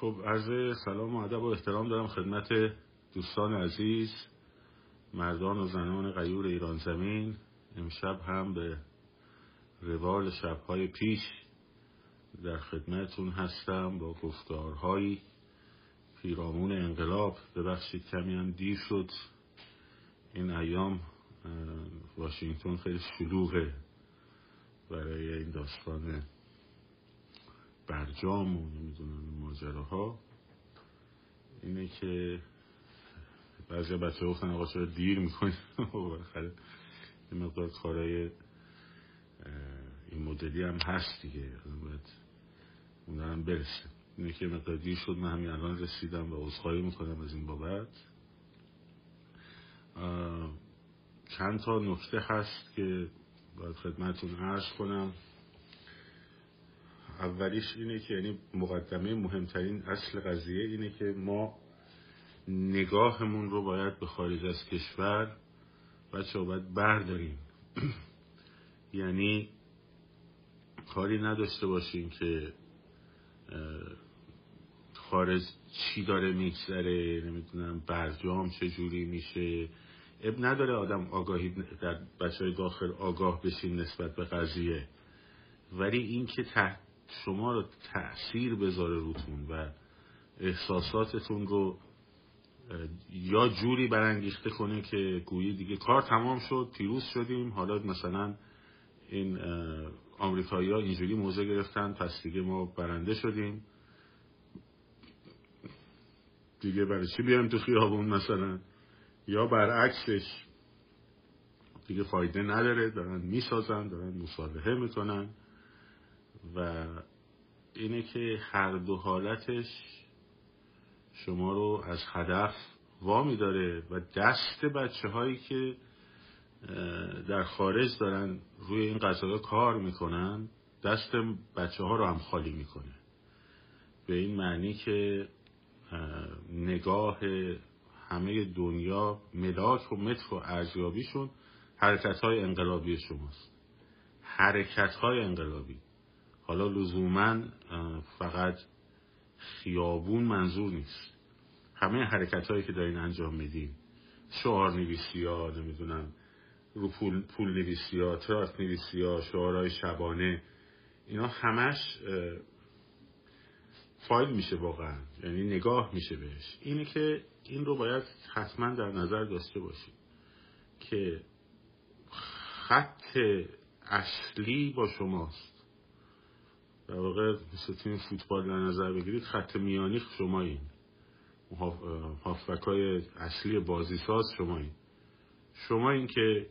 خب عرض سلام و ادب و احترام دارم خدمت دوستان عزیز مردان و زنان غیور ایران زمین. امشب هم به روال شبهای پیش در خدمتون هستم با گفتارهایی. پیرامون انقلاب ببخشید کمی هم دیر شد. این ایام واشنگتن خیلی شلوغه برای این داستان برجام و نمی‌دونم ماجراها اینه که بعضی بچه گفتن آقا چرا دیر می‌کنید بالاخره این مقدار کارای این مدلی هم هست دیگه. باید اون هم برسه. اینه که مقدار دیر شد. من همین الان رسیدم و عذرخواهی می‌کنم از این بابت. چند تا نکته هست که باید خدمتون عرض کنم. اولیش اینه که یعنی مقدمه مهمترین اصل قضیه اینه که ما نگاهمون رو باید به خارج از کشور بچه باید برداریم. یعنی کاری نداشته باشیم که خارج چی داره میگذره نمی‌دونم برجام چه جوری میشه. اب نداره آدم آگاهی در بچه های داخل آگاه بشین نسبت به قضیه. ولی این که شما رو تأثیر بذاره روتون و احساساتتون رو یا جوری برانگیخته کنه که گویی دیگه کار تمام شد پیروز شدیم. حالا مثلا این آمریکایی ها اینجوری موضع گرفتن پس دیگه ما برنده شدیم. دیگه برای چی بیایم تو خیابون مثلا؟ یا برعکسش دیگه فایده نداره دارن می‌سازن دارن مصالحه می‌کنن. و اینه که هر دو حالتش شما رو از هدف وامی داره و دست بچه هایی که در خارج دارن روی این قضايا کار می‌کنن دست بچه ها رو هم خالی می‌کنه. به این معنی که نگاه همه دنیا ملاک و متر و ارزیابیشون حرکت های انقلابی شماست. حرکت های انقلابی. حالا لزوما فقط خیابون منظور نیست. همه حرکت هایی که دارین انجام میدین شعار نویسی ها نمی‌دونم رو پول, پول نویسی ها تراک نویسی ها شعارهای شبانه اینا همش فایل میشه واقعا. یعنی نگاه میشه بهش. اینه که این رو باید حتما در نظر داشته باشید که خط اصلی با شماست. در واقع تیم فوتبال در نظر بگیرید خط میانی شما این هافبک های اصلی بازی ساز شما این شما این که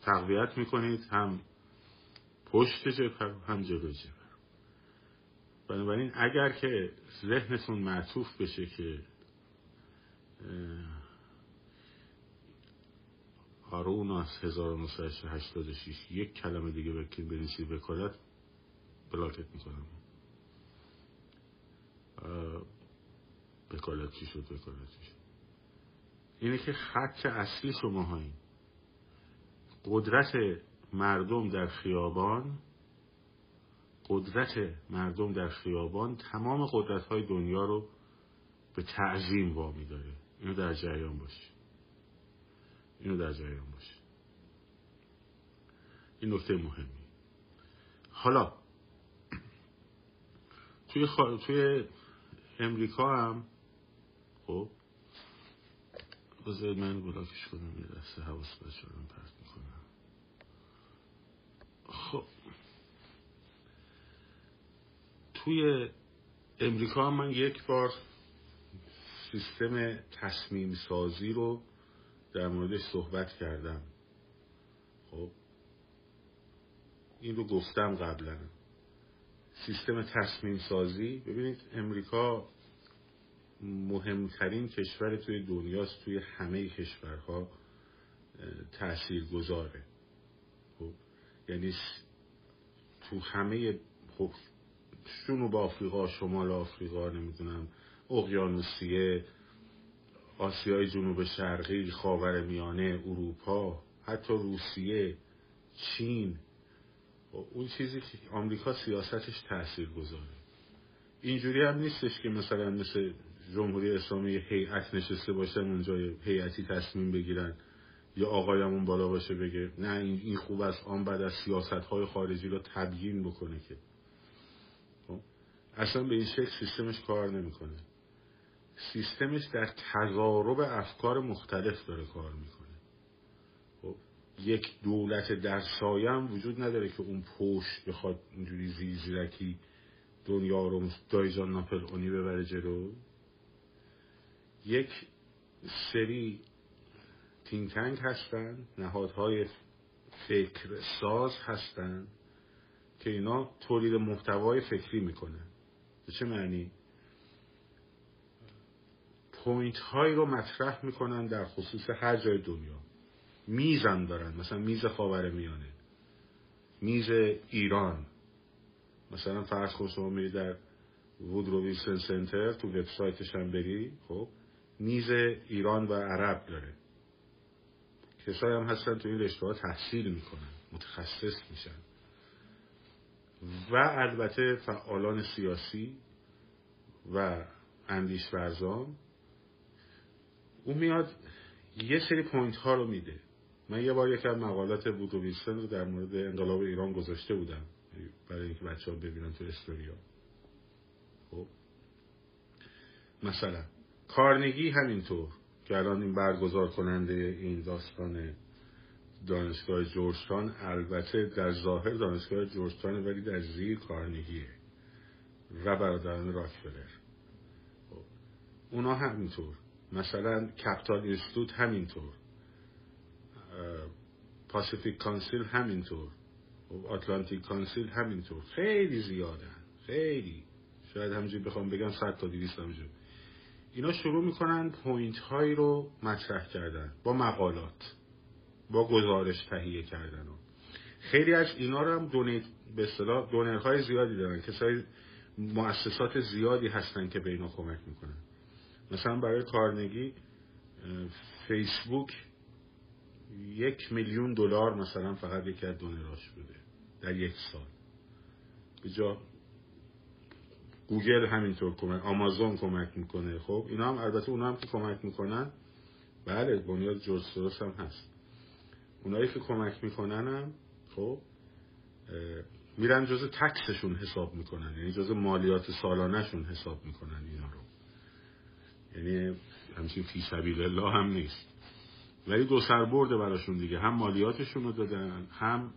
تقویت می‌کنید هم پشت جبهه هم جلوی جبهه. بنابراین اگر که ذهنتون معطوف بشه که هارون از 1986 یک کلمه دیگه بکن بنویسی وکالت بلاکت می‌کنم. وکالت چی شد؟ وکالت چی شد؟ اینه که خط اصلی شما هایی. قدرت مردم در خیابان قدرت مردم در خیابان تمام قدرت های دنیا رو به تعظیم وامی داره. اینو در جریان باشی اینو در جریان باشی این نکته مهمی. حالا توی, خ... توی امریکا هم خب بذارید من بلاکش کنم یه دسته حواس بچه رو پرت می‌کنم. خب توی امریکا هم من یک بار سیستم تصمیم سازی رو در موردش صحبت کردم. خب این رو گفتم قبلا. سیستم تصمیم سازی ببینید امریکا مهمترین کشور توی دنیاست توی همه کشورها تأثیر گذاره خب یعنی تو همه خب جنوب آفریقا شمال آفریقا نمی‌دونم اقیانوسیه آسیای جنوب شرقی خاور میانه اروپا حتی روسیه چین. اون چیزی که آمریکا سیاستش تأثیر گذاره اینجوری هم نیستش که مثلا مثل جمهوری اسلامی هیئت نشسته باشن اونجا هیئتی تصمیم بگیرن یا آقایمون بالا باشه بگه نه این خوب است آن بعد از سیاست های خارجی رو تبیین بکنه که. خب؟ اصلا به این شکل سیستمش کار نمی‌کنه. سیستمش در تضارب افکار مختلف داره کار می‌کنه. خب یک دولت در سایم وجود نداره که اون پشت بخواد اینجوری زیرکی دنیا رو دایزان ناپل اونی ببره جلو. یک سری تینگ تنگ هستن نهادهای فکر ساز هستن که اینا تولید محتوای فکری می‌کنن. به چه معنی؟ point هایی رو مطرح می‌کنن در خصوص هر جای دنیا. میز دارن مثلا میز خاور میانه میز ایران. مثلا فرض کن شما میری در Woodrow Wilson Center تو وبسایتش هم بری خب میز ایران و عرب داره. کسایی هم هستن تو این رشته ها تحصیل می‌کنن متخصص میشن. و البته فعالان سیاسی و اندیشه ورزان اون میاد یه سری point ها رو میده. من یه بار یکی از مقالات بود و رو در مورد انقلاب ایران گذاشته بودم. برای اینکه بچه ها ببینن تو استوریا خب. مثلا کارنگی همینطور که الان این برگزار کننده این داستان دانشگاه جورجتاون البته در ظاهر دانشگاه جورجتاون ولی در زیر کارنگیه و برادران راکفلر. خب. اونا همینطور. مثلا Capital Institute همینطور Pacific Council همینطور Atlantic Council همینطور. خیلی زیادن خیلی. شاید همینجوری بخوام بگم صد تا دیویست همینجور اینا شروع می‌کنن point هایی رو مطرح کردن با مقالات با گزارش تهیه کردن خیلی از اینا رو هم دونیت به اصطلاح دونرهای زیادی دارن کسای مؤسسات زیادی هستن که به اینا کمک می‌کنن. مثلا برای کارنگی فیسبوک یک میلیون دلار مثلا فقط یکی از دونراش بوده در یک سال. به گوگل همینطور کمک آمازون کمک می‌کنه. خب اینا هم البته اونا هم که کمک می‌کنن بله بنیاد جورج هم هست. اونایی که کمک می‌کنن هم خب میرن جز تکسشون حساب می‌کنن یعنی جز مالیات سالانهشون حساب می‌کنن اینا رو. یعنی همچین فی سبیل الله هم نیست. ولی دو سر برده براشون دیگه. هم مالیاتشون رو دادن هم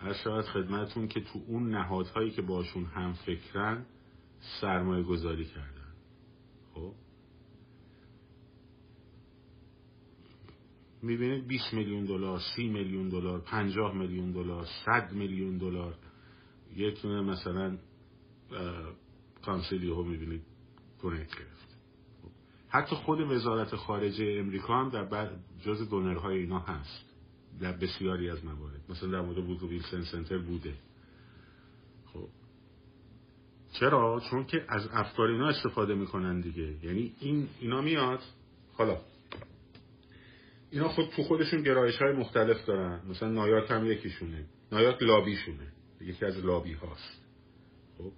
از شاید خدمتون که تو اون نهادهایی که باشون هم فکرن سرمایه گذاری کردن. خب؟ می‌بینید 20 میلیون دلار 30 میلیون دلار 50 میلیون دلار 100 میلیون دلار. یک دونه مثلا کانسیلی ها می‌بینید خب. حتی خود وزارت خارجه امریکا هم در جز دونرهای اینا هست. در بسیاری از موارد. مثلا در مورد بود ویلسن سنتر بوده. خب. چرا؟ چون که از افکار اینا استفاده می‌کنن دیگه. یعنی این اینا میاد. حالا. اینا خود تو خودشون گرایش های مختلف دارن. مثلا نایاک هم یکیشونه. نایاک لابیشونه. یکی از لابی هاست خب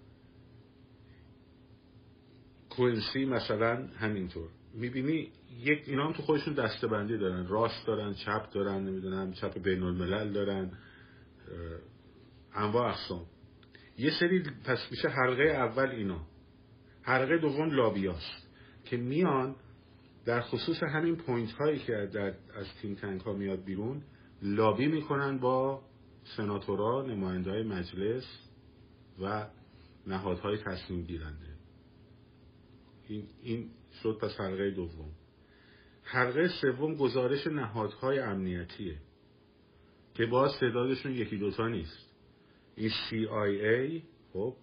کوینسی مثلا همینطور. می‌بینی یک اینا هم تو خودشون دسته دارن. راست دارن چپ دارن نمی‌دونم چپ بین الملل دارن انواع اقسام. یه سری پس میشه حلقه اول اینا. حلقه دوم لابیاست که میان در خصوص همین point هایی که در از think tank ها میاد بیرون لابی می‌کنن با سناتورا نماینده های مجلس و نهادهای تصمیم گیرنده. این, این شد پس حلقه دوم. حلقه سوم گزارش نهادهای امنیتیه که باز تعدادشون یکی دوتا نیست. این CIA خب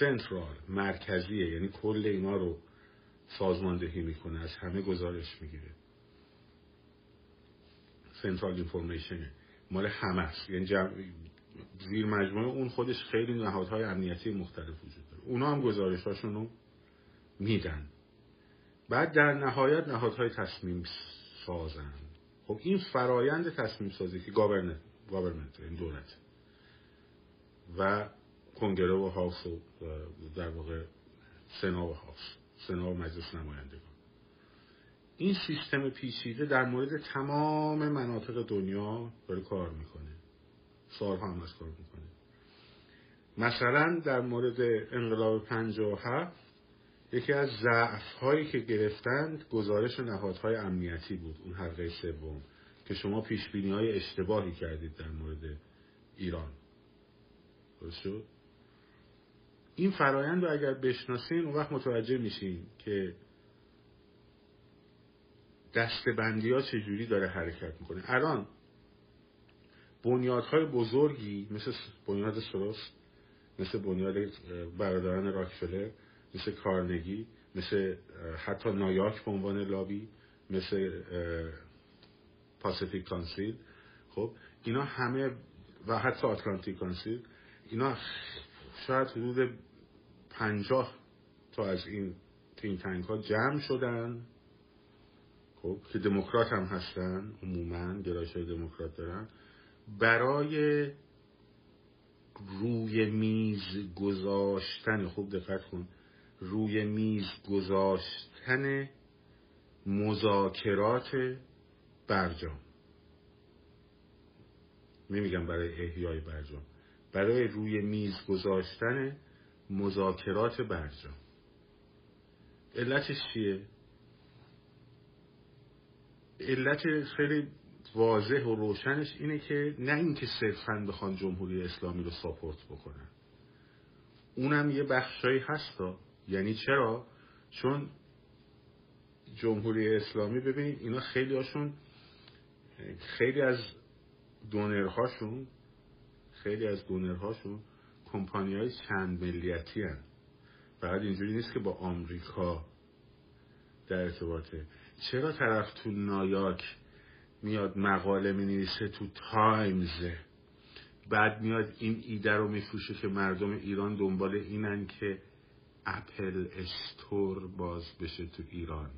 سنترال مرکزیه یعنی کل اینا رو سازماندهی می‌کنه از همه گزارش می‌گیره. سنترال اینفورمیشن مال همه است. یعنی زیر مجموعه اون خودش خیلی نهادهای امنیتی مختلف وجود داره. اونا هم گزارشاشون رو میدن. بعد در نهایت نهادهای تصمیم سازن. خب این فرایند تصمیم سازی که گاورنمنت این دولت و کنگره و هاوس و در واقع سنا و هاست سنا و مجلس نمایندگان. این سیستم پیچیده در مورد تمام مناطق دنیا داره کار می‌کنه. سالها هم از کار می‌کنه. مثلا در مورد انقلاب 57 یکی از ضعف هایی که گرفتند گزارش نهادهای امنیتی بود اون حلقه سوم که شما پیش بینی های اشتباهی کردید در مورد ایران. درست شد؟ این فرایند رو اگر بشناسین اون وقت متوجه میشین که دستبندی ها چجوری داره حرکت می‌کنه. الان بنیادهای بزرگی مثل بنیاد سروس مثل بنیاد برادران راکفلر مثل کارنگی مثل حتی نایاک به عنوان لابی مثل پاسیفیک کانسیل. خب اینا همه و حتی آتلانتیک کانسیل اینا شاید حدود پنجاه تا از این تین تنگ ها جمع شدن. خب که دموکرات هم هستن عموما گرایش های دموکرات دارن. برای روی میز گذاشتن خوب دقت کن روی میز گذاشتن مذاکرات برجام. نمیگم برای احیای برجام. برای روی میز گذاشتن مذاکرات برجام. علتش چیه؟ علت خیلی واضح و روشنش اینه که نه اینکه صرفا بخوان جمهوری اسلامی رو ساپورت بکنن. اونم یه بخشایی هستا یعنی چرا؟ چون جمهوری اسلامی ببینید اینا خیلی هاشون خیلی از دونرهاشون خیلی از دونرهاشون کمپانی های چند ملیتی هن. فقط اینجوری نیست که با آمریکا در ارتباطه. چرا طرف تو نایاک میاد مقاله می تو تایمز؟ بعد میاد این ایده رو میفروشه که مردم ایران دنبال اینن که Apple Store باز بشه تو ایران.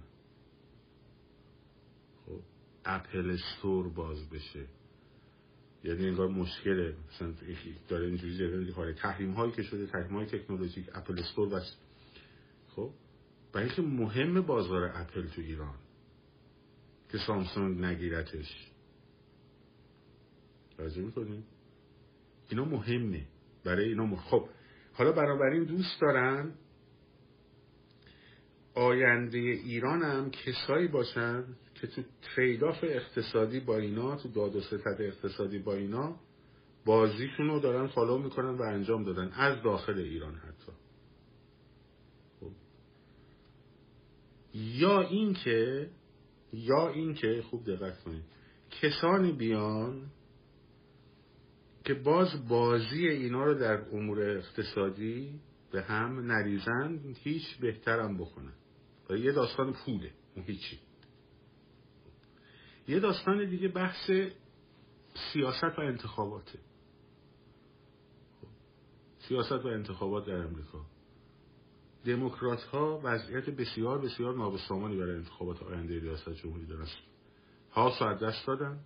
خب Apple Store باز بشه. یعنی انگار مشکله. مثلا داره اینجوری کاره تحریم هایی که شده تحریم های تکنولوژیک Apple Store بس خب برای اینکه مهم بازار اپل تو ایران که سامسونگ نگیرتش. توجه می‌کنیم؟ اینا مهمه. برای اینا مهم. خب حالا بنابراین دوست دارن آینده ایران هم کسایی باشن که تو تریداف اقتصادی با اینا تو داد و ستد اقتصادی با اینا بازیشون رو دارن فالو می‌کنن و انجام دادن. از داخل ایران حتی. خب. یا اینکه یا اینکه خوب دقت کنید. کسانی بیان که باز بازی اینا رو در امور اقتصادی به هم نریزن هیچ بهترم بکنن. یه داستان پوله هیچی. یه داستان دیگه بحث سیاست و انتخاباته. سیاست و انتخابات در امریکا. دموکرات ها وضعیت بسیار بسیار نابسامانی برای انتخابات آینده ریاست جمهوری دارن. ها از دست دادن.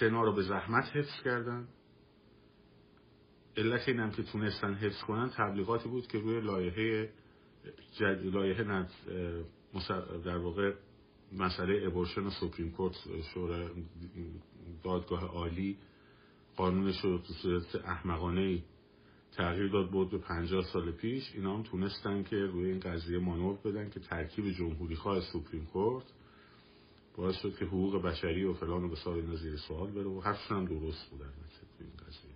سنا رو به زحمت حفظ کردن. علت اینم که تونستن حفظ کنن تبلیغاتی بود که روی لایحه لایحه در واقع مسئله ابورشن سپریم کورت شورای دادگاه عالی قانونش رو به صورت احمقانه تغییر داد بود به پنجاه سال پیش. اینا هم تونستن که روی این قضیه مانور بدن که ترکیب جمهوری خواه سپریم کورت باعث شد که حقوق بشری و فلان و بسار اینا زیر سوال بره و حرفشون هم درست بودن. این قضیه.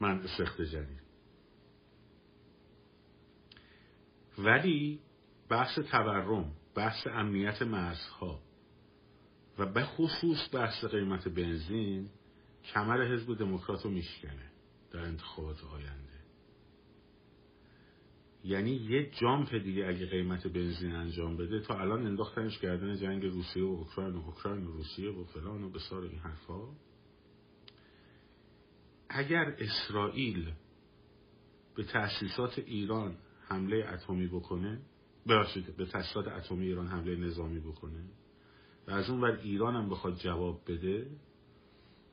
من سخت جنید ولی بحث تورم بحث امنیت مرزها و به خصوص بحث قیمت بنزین کمر حزب دموکرات رو میشکنه در انتخابات آینده. یعنی یه جامپ دیگه اگه قیمت بنزین انجام بده تا الان انداختنش گردن جنگ روسیه و اوکراین و اوکراین و روسیه و فلان و بسار این حرفا. اگر اسرائیل به تأسیسات ایران حمله اتمی بکنه ببخشید به تاسیسات اتمی ایران حمله نظامی بکنه و از اون ور ایران هم بخواد جواب بده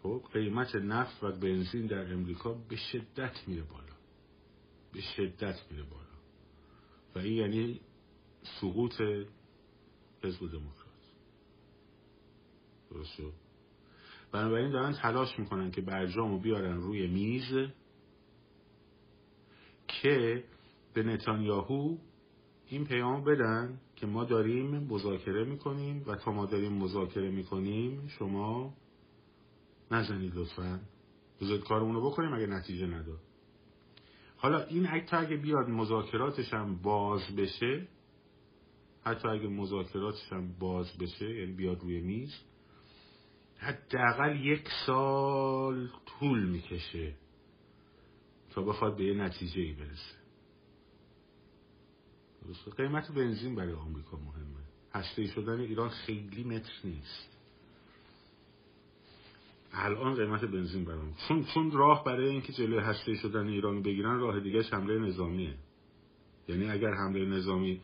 خب قیمت نفت و بنزین در امریکا به شدت میره بالا. به شدت میره بالا. و این یعنی سقوط حزب دموکرات. درست شد؟ بنابراین دارن تلاش می‌کنن که برجامو بیارن روی میز که به نتانیاهو این پیام بدن که ما داریم مذاکره می‌کنیم و تا ما داریم مذاکره می‌کنیم شما نزنید لطفا. بذارید کارمون رو بکنیم اگه نتیجه نداد. حالا این حتی اگه بیاد مذاکراتش هم باز بشه حتی اگه مذاکراتش هم باز بشه یعنی بیاد روی میز حداقل یک سال طول می‌کشه تا بخواد به یه نتیجه ای برسه. قیمت بنزین برای آمریکا مهمه. هسته شدن ایران خیلی متر نیست. الان قیمت بنزین برام چون چون راه برای اینکه جلوی هسته شدن ایران بگیرن راه دیگه حمله نظامیه. یعنی اگر حمله نظامی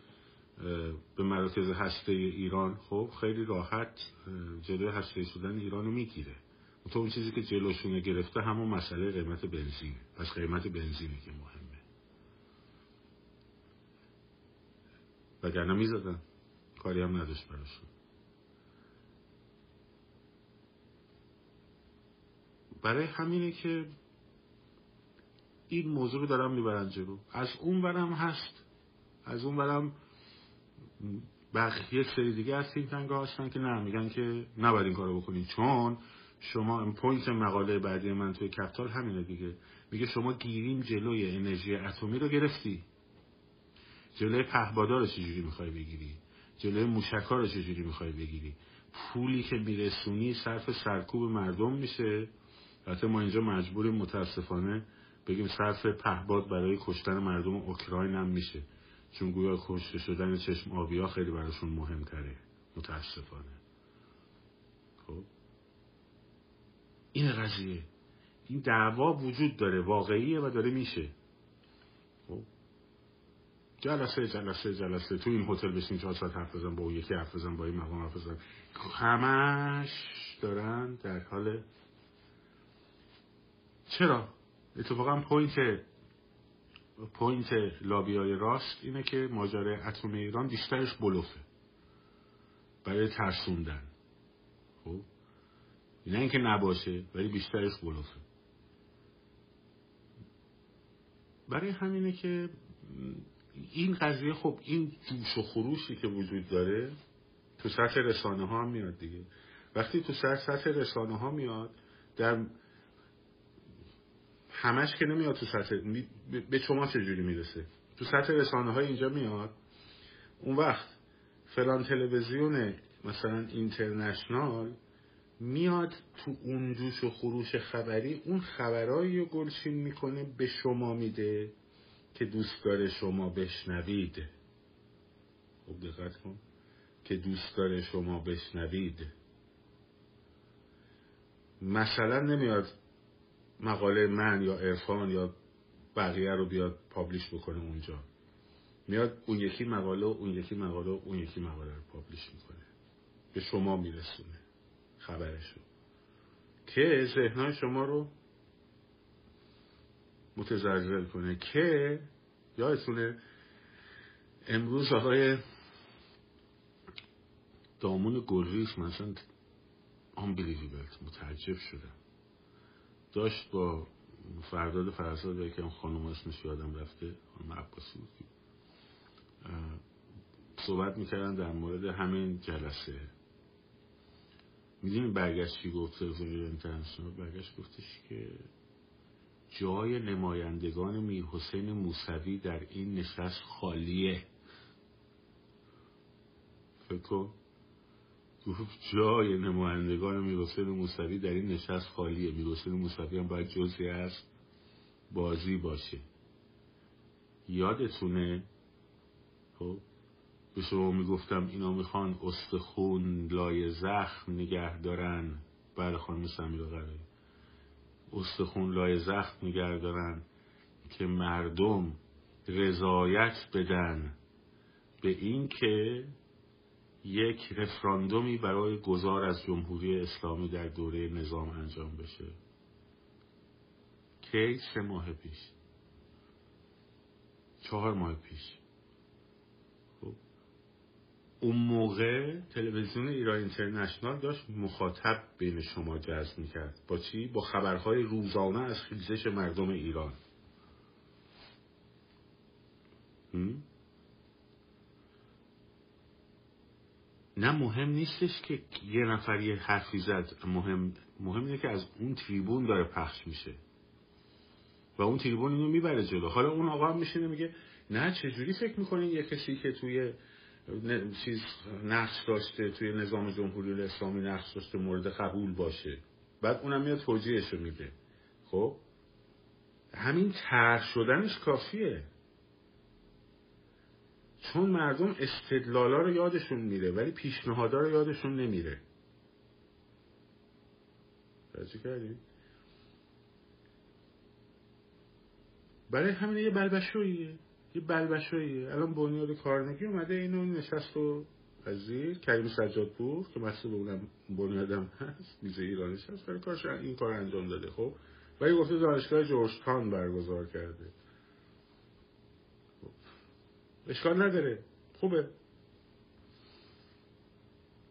به مراکز هسته ایران خب خیلی راحت جلوی هسته شدن ایران رو می‌گیره. تو اون چیزی که جلوشونه گرفته همون مسئله قیمت بنزین. پس قیمت بنزینی که مهمه. وگرنه می‌زدن. کاری هم نداشت براشون. برای همینه که این موضوع رو دارم می‌برن جلو. از اون برم هست. از اون برم یک سری دیگه از تیم ها هستن که نه میگن که نباید این کارو بکنید چون شما point مقاله بعدی من توی Capital همینه دیگه. میگه شما گیریم جلوی انرژی اتمی رو گرفتی. جلوی پهپادا رو چجوری می‌خوای بگیری؟ جلوی موشکا رو چجوری می‌خوای بگیری؟ پولی که میرسونی صرف سرکوب مردم میشه. البته ما اینجا مجبوریم متاسفانه بگیم صرف پهپاد برای کشتن مردم اوکراین هم میشه. چون گویا کشته شدن چشم آبی ها خیلی براشون مهمتره. متاسفانه. خب. این قضیه. این دعوا وجود داره. واقعیه و داره میشه. جلسه جلسه جلسه. تو این هتل بشین چهار ساعت حرف بزن با یکی حرف بزن با این مقام حرف بزن. همش دارن در حال چرا؟ اتفاقا point point لابیای راست اینه که ماجرای اتم ایران بیشترش بلوفه. برای ترسوندن. خب؟ نه اینکه نباشه ولی بیشترش بلوفه. برای همینه که این قضیه خب این جوش و خروشی که وجود داره تو سطح رسانه ها میاد دیگه. وقتی تو سطح رسانه ها میاد در همش که نمیاد تو سطح به شما چجوری می‌رسه؟ تو سطح رسانه های اینجا میاد. اون وقت فلان تلویزیون مثلا اینترنشنال میاد تو اون جوش و خروش خبری اون خبرایی رو گلچین می‌کنه به شما میده. که دوست داره شما بشنوید. خب دقت کن. که دوست داره شما بشنوید. مثلا نمیاد مقاله من یا ارفان یا بقیه رو بیاد پابلیش بکنه اونجا. میاد اون یکی مقاله و اون یکی مقاله و اون یکی مقاله رو پابلیش می‌کنه. به شما میرسونه خبرشو. که ذهنهای شما رو متزلزل کنه که یادتونه امروز آقای دامون گریز مثلا آنبلیویبل متعجب شدم داشت با فرداد فرزاد اون خانم اسمش یادم رفته خانم عباسی بود. صحبت می‌کردن در مورد همین جلسه. می‌دونی برگشت چی گفت؟ تلویزیون اینترنشنال برگشت گفتش که جای نمایندگان میر حسین موسوی در این نشست خالیه. فکر گفت جای نمایندگان میرحسین موسوی در این نشست خالیه. میرحسین موسوی هم باید جزی از بازی باشه. یادتونه؟ خب به شما می‌گفتم اینا می‌خوان استخون لای زخم نگه دارن. بعد خانم سمیرا قراره استخون لای زخم نگه دارن که مردم رضایت بدن به این که یک رفراندومی برای گذار از جمهوری اسلامی در دوره نظام انجام بشه. کی؟ سه ماه پیش. چهار ماه پیش. اون موقع تلویزیون ایران اینترنشنال داشت مخاطب بین شما جذب می‌کرد. با چی؟ با خبرهای روزانه از خیزش مردم ایران. نه مهم نیستش که یه نفر یه حرفی زد. مهم مهم اینه که از اون تریبون داره پخش میشه. و اون تریبون اینو می‌بره جلو. حالا اون آقا هم میشینه میگه نه چجوری فکر می‌کنین یه کسی که توی چیز نقش داشته توی نظام جمهوری اسلامی نقش داشته مورد قبول باشه. بعد اونم میاد توجیهش رو میده. خب؟ همین تر شدنش کافیه. چون مردم استدلالا رو یادشون میره ولی پیشنهادا رو یادشون نمیره. کردیم برای همین یه بلبشوییه یه بلبشوییه الان بنیاد کارنگی اومده اینو نشست و پذیر. کریم سجاد پور که مسئول اونم بنیادم هست میزه ایرانش هست برای کارش این کار انجام داده خب. ولی گفته دانشگاه جورجتان برگزار کرده. اشکال نداره. خوبه.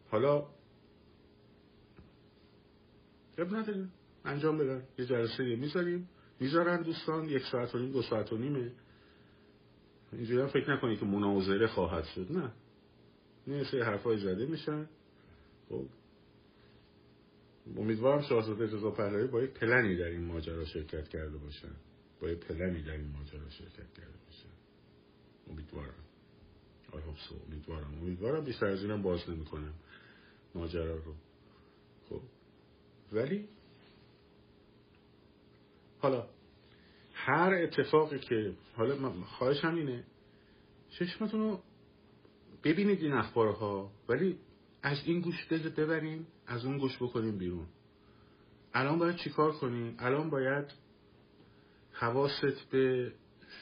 حالا اب نداره؟ انجام بدن. یه جلسه می‌ذاریم. می‌ذارن دوستان یک ساعت و نیم دو ساعت و نیمه. اینجوری فکر نکنید که مناظره خواهد شد نه. این سری حرفای زده میشن. خب. امیدوارم شاهزاده رضا پهلوی با یک پلنی در این ماجرا شرکت کرده باشن. با یک پلنی در این ماجرا شرکت کرده باشن. امیدوارم. Hope so. امیدوارم. امیدوارم بیشتر از اینم باز نمی کنم ماجرا رو. خب. ولی حالا هر اتفاقی که حالا من خواهشم اینه چشمتون رو ببینید این اخبارها ولی از این گوش دلت ببرین از اون گوش بکنیم بیرون. الان باید چیکار کنیم الان باید حواست به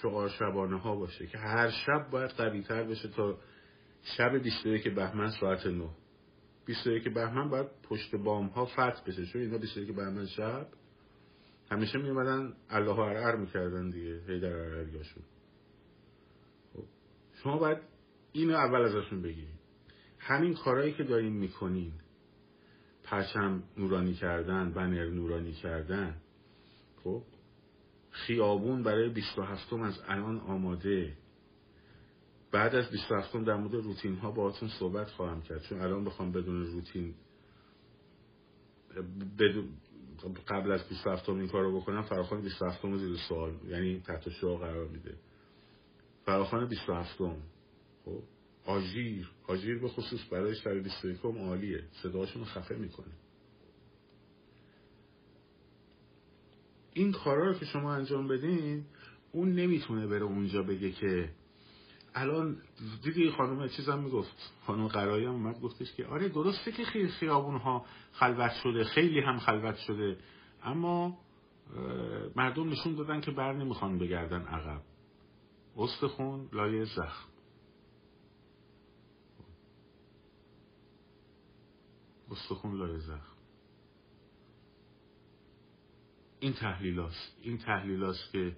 شعار شبانه ها باشه که هر شب باید قوی تر بشه تا شب 21 بهمن ساعت 9 21 بهمن باید پشت بام ها فتح بشه. چون اینا 21 بهمن شب همیشه می اومدن الله ارعر می‌کردن دیگه هی در ارعریاشون خب. شما باید اینو اول ازشون بگیرید. همین کارهایی که دارین می‌کنین پرچم نورانی کردن بنر نورانی کردن خب خیابون برای 27 از الان آماده. بعد از 27 در مورد روتین ها باهاتون صحبت خواهم کرد. چون الان بخوام بدون روتین بدون قبل از 27 این کار رو بکنم فراخان 27 زیر سوال یعنی تحت شعا قرار میده. فراخان 27 خب آژیر آژیر به خصوص برای شب 21 عالیه صداشون خفه می‌کنه. این کارا رو که شما انجام بدین اون نمی‌تونه بره اونجا بگه که الان دیدی خانم چیزم می‌گفت. خانم قرایی هم اومد گفتش که آره درسته که خیلی خیابون ها خلوت شده خیلی هم خلوت شده. اما مردم نشون دادن که بر نمی‌خوان بگردن عقب. استخون لایه زخم. استخون لایه زخم. این تحلیل هست. این تحلیل که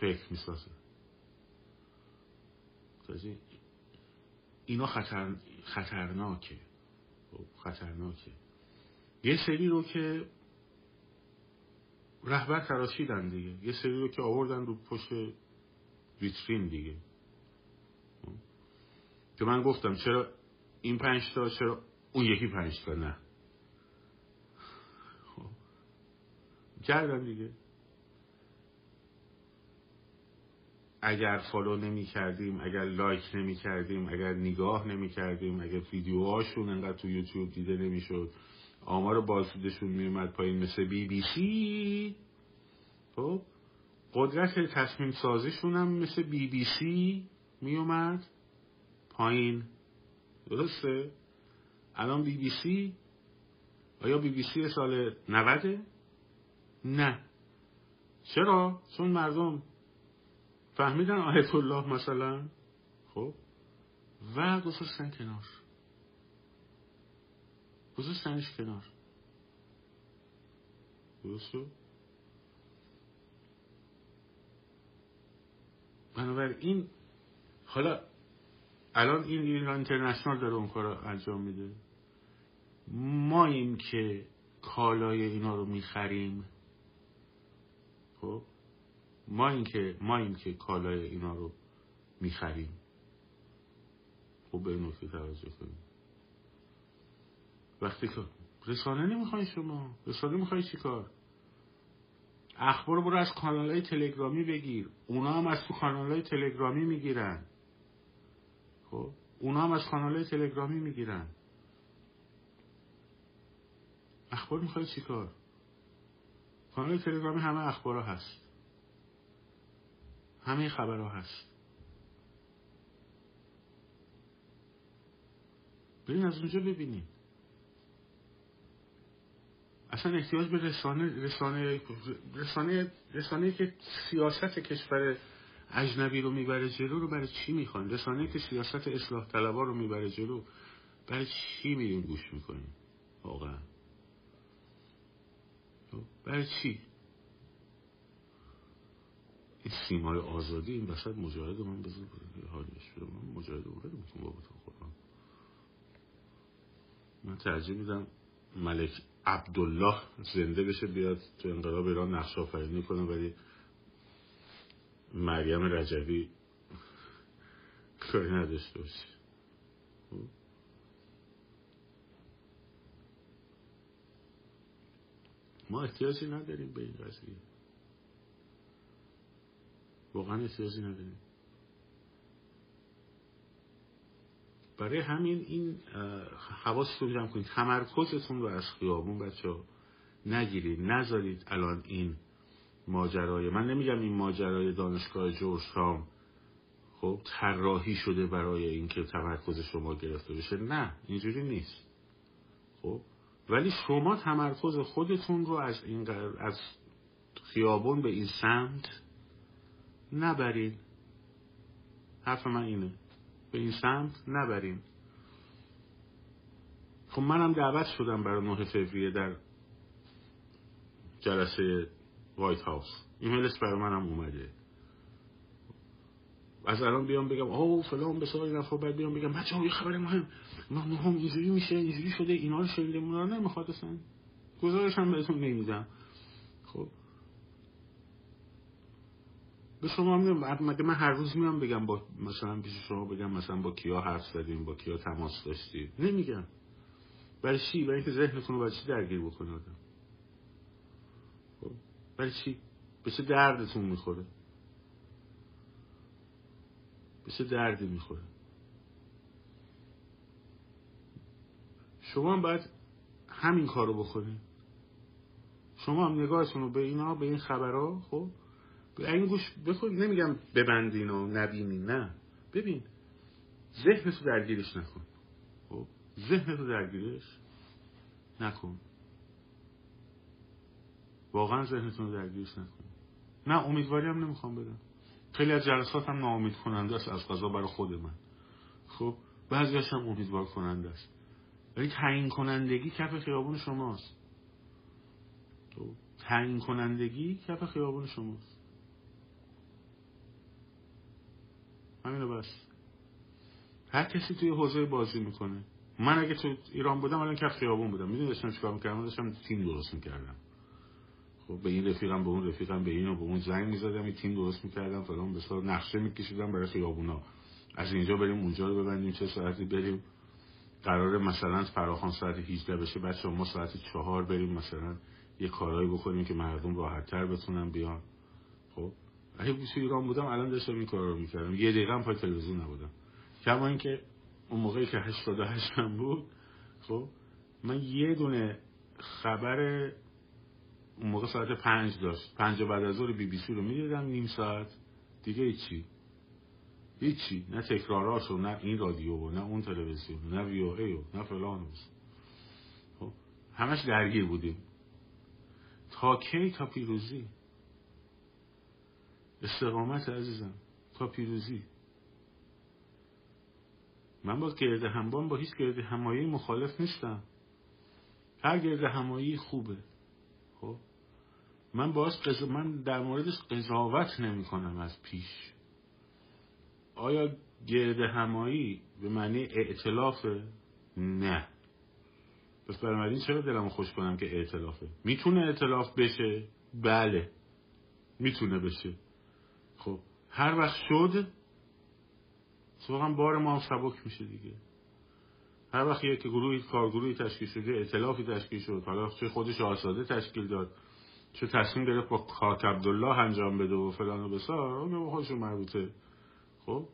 فکر می‌سازه. اینا خطر... خطرناکه. خب، خطرناکه. یه سری رو که رهبر تراشیدن دیگه. یه سری رو که آوردن رو پشت ویترین دیگه. خب. که من گفتم چرا این پنج تا چرا اون یکی پنج تا نه خب کردم دیگه. اگر follow نمی کردیم اگر like نمی کردیم اگر نگاه نمی کردیم اگر ویدیوهاشون انقدر تو یوتیوب دیده نمی شد آمار بازدیدشون می اومد پایین مثل بی بی سی خب؟ قدرت تصمیم سازیشون هم مثل بی بی سی می اومد پایین. درسته؟ الان بی بی سی؟ آیا بی بی سی سال 90 نه. چرا؟ چون مردم فهمیدن آیت الله مثلا؟ خب. و گذاشتن کنار. گذاشتنش کنار. درست بنابراین حالا الان این ایران اینترنشنال داره اون کار انجام میده. ما این که کالای اینا رو می‌خریم خب؟ ما این که ما این که کالای اینا رو می‌خریم. خب به نکته توجه کنیم. وقتی که رسانه نمی‌خوای شما. رسانه می‌خوای چی کار؟ اخبار برو از کانال های تلگرامی بگیر. اونا هم از تو کانال های تلگرامی می‌گیرن. خب؟ اونا هم از کانال های تلگرامی می‌گیرن. اخبار می‌خوای چی کار؟ کانال تلگرامی همه اخبار هست. همه خبرها هست. برین از اونجا ببینید اصلا احتیاج به رسانه رسانه رسانه رسانه که سیاست کشور اجنبی رو می‌بره جلو رو برای چی می‌خوان رسانه که سیاست اصلاح طلبا رو می‌بره جلو برای چی میریم گوش می‌کنیم واقعا. خب، برای چی؟ این سیمای آزادی این وسط مجاهد من بزن حالش من مجاهد رو می‌تونم بابتون خودم من ترجیح میدم ملک عبدالله زنده بشه بیاد تو انقلاب ایران نقش آفرینی کنه ولی مریم رجبی کاری نداشته باشه. ما احتیاجی نداریم به این قضیه. واقعا احتیاجی نداریم. برای همین این حواستون جمع کنید. تمرکزتون رو از خیابون بچه نگیرید. نذارید الان این ماجرای. من نمیگم این ماجرای دانشگاه جورجتاون خب طراحی شده برای اینکه تمرکز شما گرفته بشه. نه اینجوری نیست. خب ولی شما تمرکز خودتون رو از این از خیابون به این سمت نبرید حرف من اینه. به این سمت نبریم خب منم دعوت شدم برای 9 فوریه در جلسه وایت هاوس. ایمیلش برای منم اومده. از الان بیام بگم اوه فلان به این نفر بعد بیام بگم. بچه یه خبر مهم. مهم اینجوری میشه اینجوری شده اینا رو شنیده مونا نمی‌خواد اصلا. گزارش هم بهتون نمیدم. خب. به شما مگه من هر روز میام بگم با مثلا پیش شما بگم مثلا با کیا حرف زدیم با کیا تماس داشتیم. نمیگم. برای چی؟ برای اینکه ذهنتون رو چی درگیر بکنه آدم؟ خب. برای چی؟ به چه دردتون می‌خوره؟ به چه دردی می‌خوره. شما هم باید همین کارو بکنید شما هم نگاهتون رو به اینا به این خبرها خب؟ این گوش بخون نمیگم ببندین و نبینین نه. ببین ذهن تو درگیرش نکن. خب؟ ذهن تو درگیرش نکن. واقعا ذهنتون رو درگیرش نکن. نه امیدواری هم نمی‌خوام بدم. خیلی از جلسات هم ناامید کننده است. از قضا برای خود من. خب بعضیش هم امیدوار کننده است. ولی تعیین کنندگی کف خیابون شماست. خب، تعیین کنندگی کف خیابون شماست. همینو بس. هر کسی توی حوزه بازی می‌کنه. من اگه تو ایران بودم الان کف خیابون بودم. می‌دونی داشتم چیکار می‌کردم؟ داشتم تیم درست می‌کردم. خب به این رفیقم به اون رفیقم به این و به اون زنگ می‌زدم این تیم درست می‌کردم فلان بسار نقشه میکشیدم برای خیابونا. از اینجا بریم اونجا رو ببندیم چه ساعتی بریم. قرار مثلا فراخان ساعت 18 بشه بچه ما ساعت چهار بریم مثلا یه کارهایی بکنیم که مردم راحتتر بتونن بیان. خب؟ اگه تو ایران بودم الان داشتم این کار رو می‌کردم. یه دقیقه هم پای تلویزیون نبودم. کما اینکه اون موقعی که 88 هم بود خب؟ من یه دونه خبر اون موقع ساعت پنج داشت. پنج بعد از ظهر بی بی سی رو می‌دیدم نیم ساعت. دیگه هیچی. هیچی. نه تکراراشو نه این رادیو و نه اون تلویزیون نه وی او ای و نه فلان خب همش درگیر بودیم. تا کی؟ تا پیروزی. استقامت عزیزم. تا پیروزی. من با گرد همبان با هیچ گرد همایی مخالف نیستم. هر گرد همایی خوبه. من باز قضا... من در موردش قضاوت نمی کنم از پیش. آیا گرد همایی به معنی اعتلافه؟ نه. پس بنابراین چرا دلمو خوش کنم که اعتلافه؟ می‌تونه اعتلاف بشه؟ بله. می‌تونه بشه. خب هر وقت شد واقعا بار ما هم سبک میشه دیگه. هر وقت یک گروهی کارگروهی تشکیل شده اعتلافی تشکیل شد حالا چه خودش آساده تشکیل داد. چه تصمیم گرفت با کاک عبدالله انجام بده و فلان و بسار اون به خودشون مربوطه. خب؟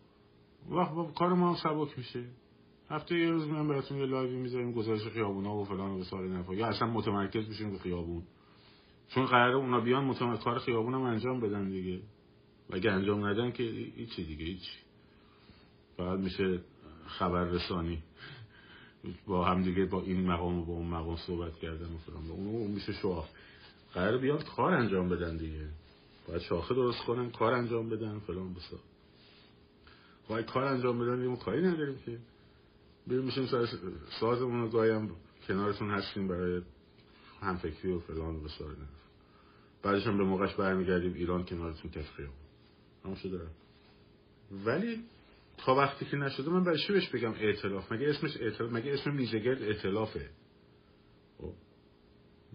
وقت با کار ما هم سبک میشه. هفته یه روز میام براتون یه لایوی می‌ذاریم گزارش خیابونا و فلان و بسار نفا یا اصلا متمرکز بشیم به خیابون. چون قراره اونا بیان متمرکز کار خیابون هم انجام بدن دیگه. و اگه انجام ندن که هیچی دیگه هیچ فقط میشه خبر رسانی. با هم دیگه با این مقام و با اون مقام صحبت کردن و فلان. اون میشه شواف قرار بیان کار انجام بدن دیگه. باید شاخه درست کنن کار انجام بدن فلان بسا. باید کار انجام بدن دیگه کاری نداریم که. بریم میشیم سازمون رو گاهی کنارتون هستیم برای همفکری و فلان و بسار بعدش هم به موقعش برمیگردیم ایران کنارتون کف همون شده ولی تا وقتی که نشده من برای چی بهش بگم اعتلاف؟ مگه اسمش اعتلاف؟ مگه اسم میزگرد اعتلافه.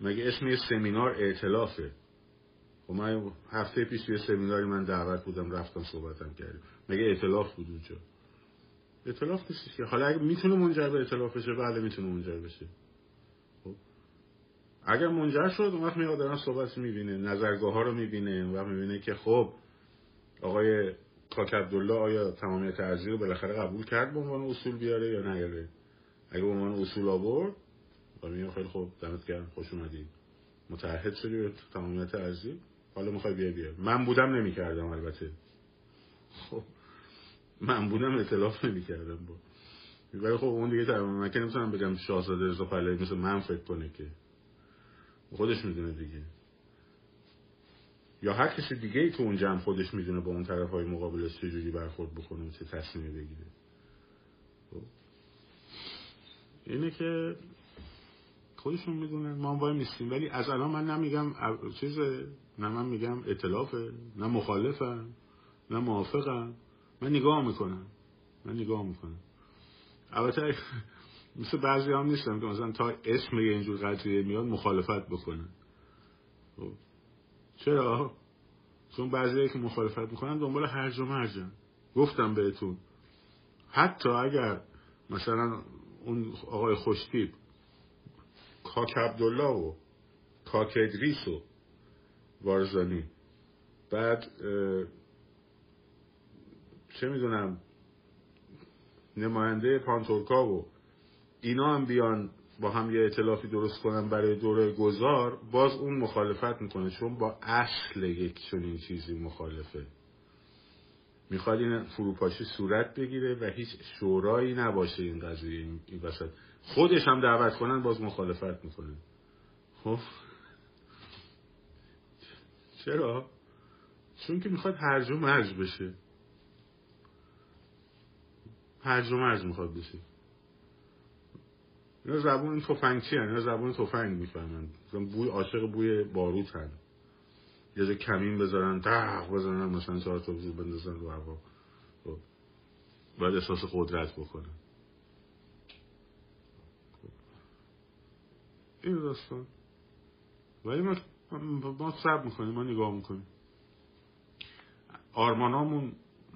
مگه اسم یه سمینار اعتلافه خب من هفته پیش یه سمیناری من دعوت بودم رفتم صحبتم کردیم. مگه اعتلاف بود اونجا؟ اعتلاف نیستش که. حالا اگه می‌تونه منجر به اعتلاف بشه بله می‌تونه منجر بشه. خب. اگر منجر شد اون وقت میاد دارن صحبت می‌بینه نظرگاه ها رو می‌بینه و می‌بینه که خب آقای کاک عبدالله آیا تمامیت ارزی رو بالاخره قبول کرد به عنوان اصول بیاره یا نیاره اگه به عنوان اصول آورد میگم خیلی خوب دمت گرم خوش اومدی. متعهد شدی به تمامیت ارزی. حالا می‌خوای بیا بیا من بودم نمی‌کردم البته. خب من بودم اطلاف نمی‌کردم با. ولی خب اون دیگه تمام من که نمی‌تونم بگم شاهزاده رضا پهلوی مثل من فکر کنه که. خودش می‌دونه دیگه. یا هر کسی دیگه ای تو اون جمع خودش می‌دونه با اون طرف های مقابلش چجوری برخورد بکنه چه تصمیمی بگیره. خب. اینه که خودشون می‌دونن. ما وای میستیم ولی از الان من نمیگم چیز نه من میگم اطلافه نه مخالفم نه موافقم من نگاه می‌کنم. من نگاه می‌کنم. البته مثل بعضی هم نیستم که مثلا تا اسم یه اینجور قضیه میاد مخالفت بکنن. خب. چرا؟ چون بعضی که مخالفت می‌کنن دنبال هرج و مرجن. گفتم بهتون. حتی اگر مثلا اون آقای خوشتیب کاک عبدالله و کاک ادریس و وارزانی. بعد چه می‌دونم نماینده پانتورکا و اینا هم بیان با هم یه اطلافی درست کنن برای دوره گذار باز اون مخالفت می‌کنه چون با اصل یک چنین چیزی مخالفه. می‌خواد این فروپاشی صورت بگیره و هیچ شورایی نباشه این قضیه این وسط. خودش هم دعوت کنن باز مخالفت می‌کنه خب. چرا؟ چون که می‌خواد هرج و مرج بشه. هرج و مرج می‌خواد بشه. اینا زبون تفنگچی هن اینا زبون تفنگ می‌فهمن. بوی عاشق بوی باروت هن. یه جا کمین بذارن دق بزنن مثلا چهار تا بندازن رو هوا. خب. باید احساس قدرت بکنن خب. این داستان. ولی ما ما سب می‌کنیم ما نگاه می‌کنیم. آرمانامون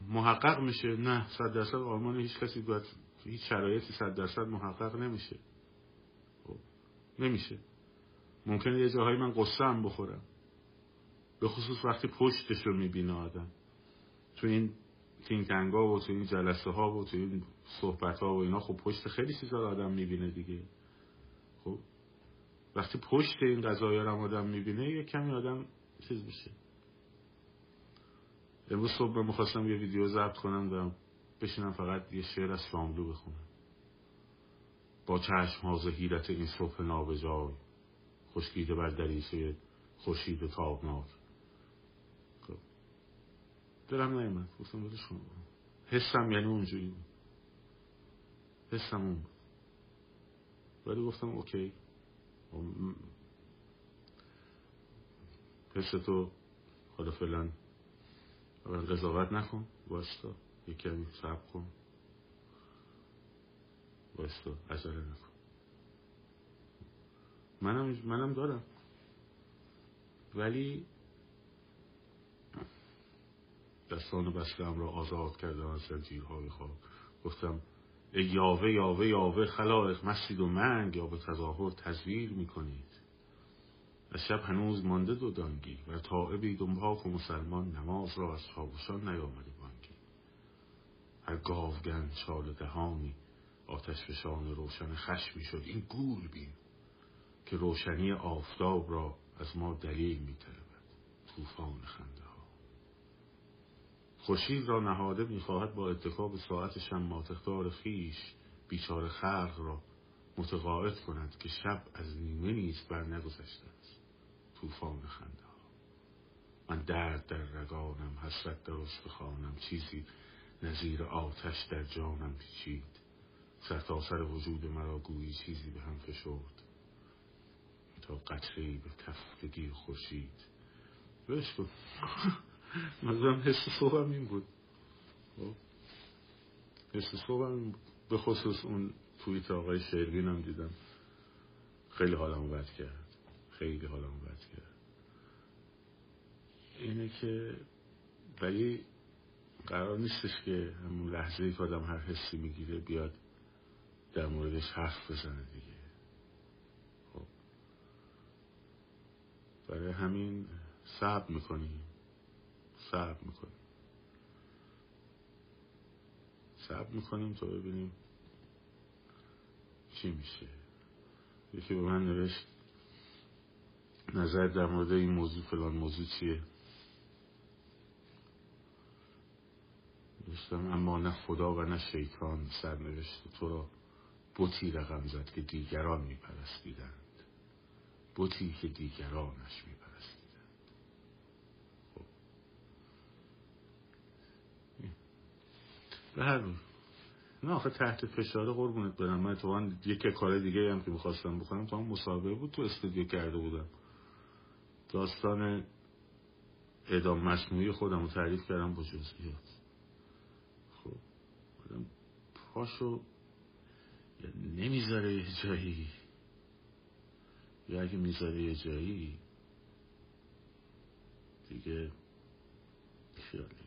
محقق میشه. نه صد درصد آرمان هیچ کسی باید هیچ شرایطی صد درصد محقق نمیشه. نمیشه. ممکنه یه جاهایی من قصه هم بخورم. به خصوص وقتی پشتش رو می‌بینه آدم. تو این تینکنگا و تو این جلسه ها و تو این صحبت ها و اینا خب پشت خیلی چیزا آدم می‌بینه دیگه. خب وقتی پشت این قضایی رو آدم می‌بینه یه کمی آدم چیز میشه. امروز صبح می‌خواستم یه ویدیو ضبط کنم و بشینم فقط یه شعر از شاملو بخونم. با چشم ها زهیرت این صبح نابجای خشکیده بر دریسه خورشید تابناک. خب. دلم نیمد گفتم حسم یعنی اونجوری. حسم اون. ولی گفتم اوکی. حس تو حالا فعلا قضاوت نکن واستا. یک کمی سب کن. بایستا عجله نکن. منم, منم دارم. ولی دستان بستم را آزاد کردم از زنجیرهای خواب گفتم یاوه یاوه یاوه خلائق مسید و منگ یا به تظاهر تزویر می‌کنید. از شب هنوز مانده دو دانگی و طائبی دنباک و مسلمان نماز را از خوابشان نیامده بانگی. هر گاوگن چال دهانی آتش فشان روشن خشمی شد. این گول بین که روشنی آفتاب را از ما دلیل میطلبد. طوفان خنده خورشید را نهاده می‌خواهد با اتکاب ساعت شماتختار خیش بیچار خلق را متقاعد کند که شب از نیمه نیست بر نگذشته است. طوفان خنده ها من درد در رگانم حسرت در استخوانم چیزی نظیر آتش در جانم پیچید. سرتاسر وجود مرا گویی چیزی به هم فشرد. تا قطعی به تفتگی خورشید. بهش مزم حس صبحم این بود. خب. حس صبحم این به خصوص اون توییت آقای شیروین هم دیدم. خیلی حالم بد کرد. خیلی حالم بد کرد. اینه که ولی قرار نیستش که همون لحظه ای که آدم هر حسی می‌گیره بیاد در موردش حرف بزنه دیگه. خب. برای همین صبر می‌کنیم. صبر می‌کنیم. صبر می‌کنیم تا ببینیم چی میشه. یکی به من نوشت نظر در مورد این موضوع فلان موضوع چیه؟ نوشتم اما نه خدا و نه شیطان سرنوشت تو را بوتی رقم زد که دیگران میپرستیدند. بوتی که دیگرانش میپرستیدند خب به نه آخه تحت فشار قربونت برم. من تو یک کار دیگه هم که می‌خواستم بکنم تو هم مصاحبه بود تو استودیو کرده بودم. داستان اعدام مصنوعی خودم رو تعریف کردم با جزئیات. خب پاشو نمی‌ذاره یه جایی. یا اگه می‌ذاره یه جایی دیگه خیالی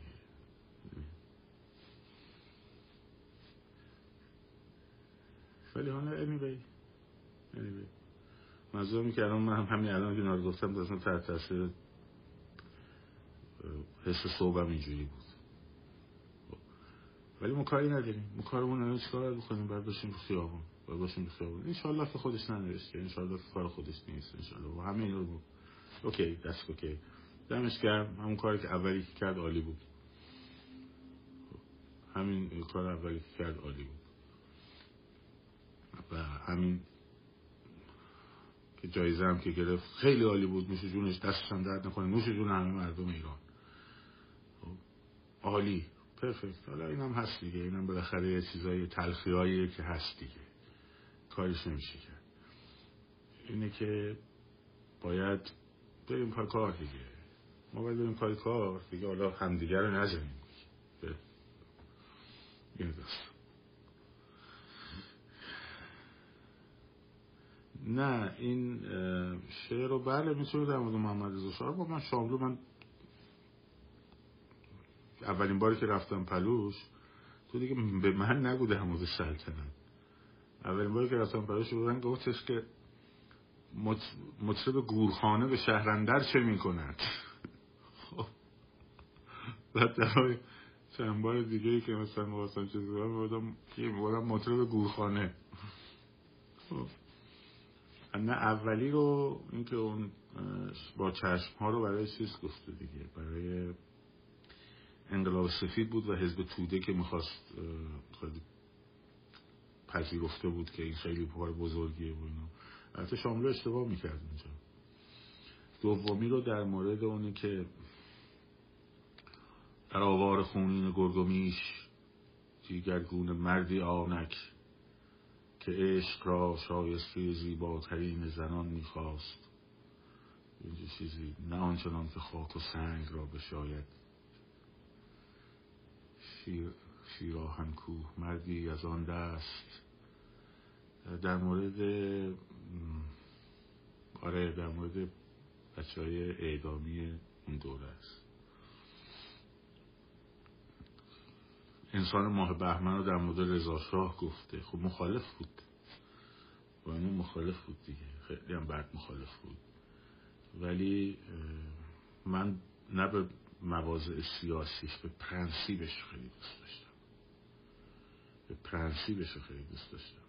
ولی حالا anyway anyway. منظورم که الان من همین الان که نار گفتم داشتم تحت تاثیر حس صوبم اینجوری بود. ولی ما کاری نداریم. ما کارمون رو چیکار بکنیم؟ بعد باشیم رو خیابون. بعد باشیم رو خیابون. انشالله که خودش ننوشت که انشالله که کار خودش نیست. انشالله. و همه این رو OK دست OK دمش گرم. همون کاری که اولی که کرد عالی بود. همین کار اولی که کرد عالی بود. و همین که جایزه هم که گرفت خیلی عالی بود. نوش جونش دستش هم درد نکنه. نوش جون همه مردم ایران. خب، عالی. perfect. حالا این هم هست دیگه. این هم بالاخره یه چیزای تلخی که هست دیگه. کارش نمیشه کرد. اینه که باید بریم پای کار دیگه. ما باید بریم پای کار دیگه. حالا همدیگه رو نزنیم. این دست. نه این شعر رو بله می‌تونه در مورد محمد رضا شاه من شاملو من اولین باری که رفتم پلوش تو دیگه به من نگو در مورد سلطنت. اولین باری که رفتم پلوش رو من گفتش که مطرب گورخانه به شهرندر چه می‌کند؟ خب. بعد در چند بار دیگه ای که مثلا مواستم چیزی بودم بودم مطرب گورخانه. خب. نه اولی رو اینکه اون با چشم ها رو برای چیز گفته دیگه. برای انقلاب سفید بود و حزب توده که می‌خواست پذیرفته بود که این خیلی کار بزرگیه و اینا. البته شاملو اشتباه می‌کرد اینجا. دومی رو در مورد اونی که در آوار خونین گرگومیش دیگرگون مردی آنک که عشق را شایسته زیباترین زنان می‌خواست. اینجا چیزی؟ نه آنچنان که خاک و سنگ را بشاید. شیر شیراهن کوه مردی از آن دست. در مورد آره در مورد بچه های اعدامی اون دوره است. انسان ماه بهمن رو در مورد رضا شاه گفته. خب مخالف بود. با اینو مخالف بود دیگه. خیلی هم بعد مخالف بود. ولی من نه به مواضع سیاسیش به پرنسیبش خیلی دوست داشتم. به پرنسیبش خیلی دوست داشتم.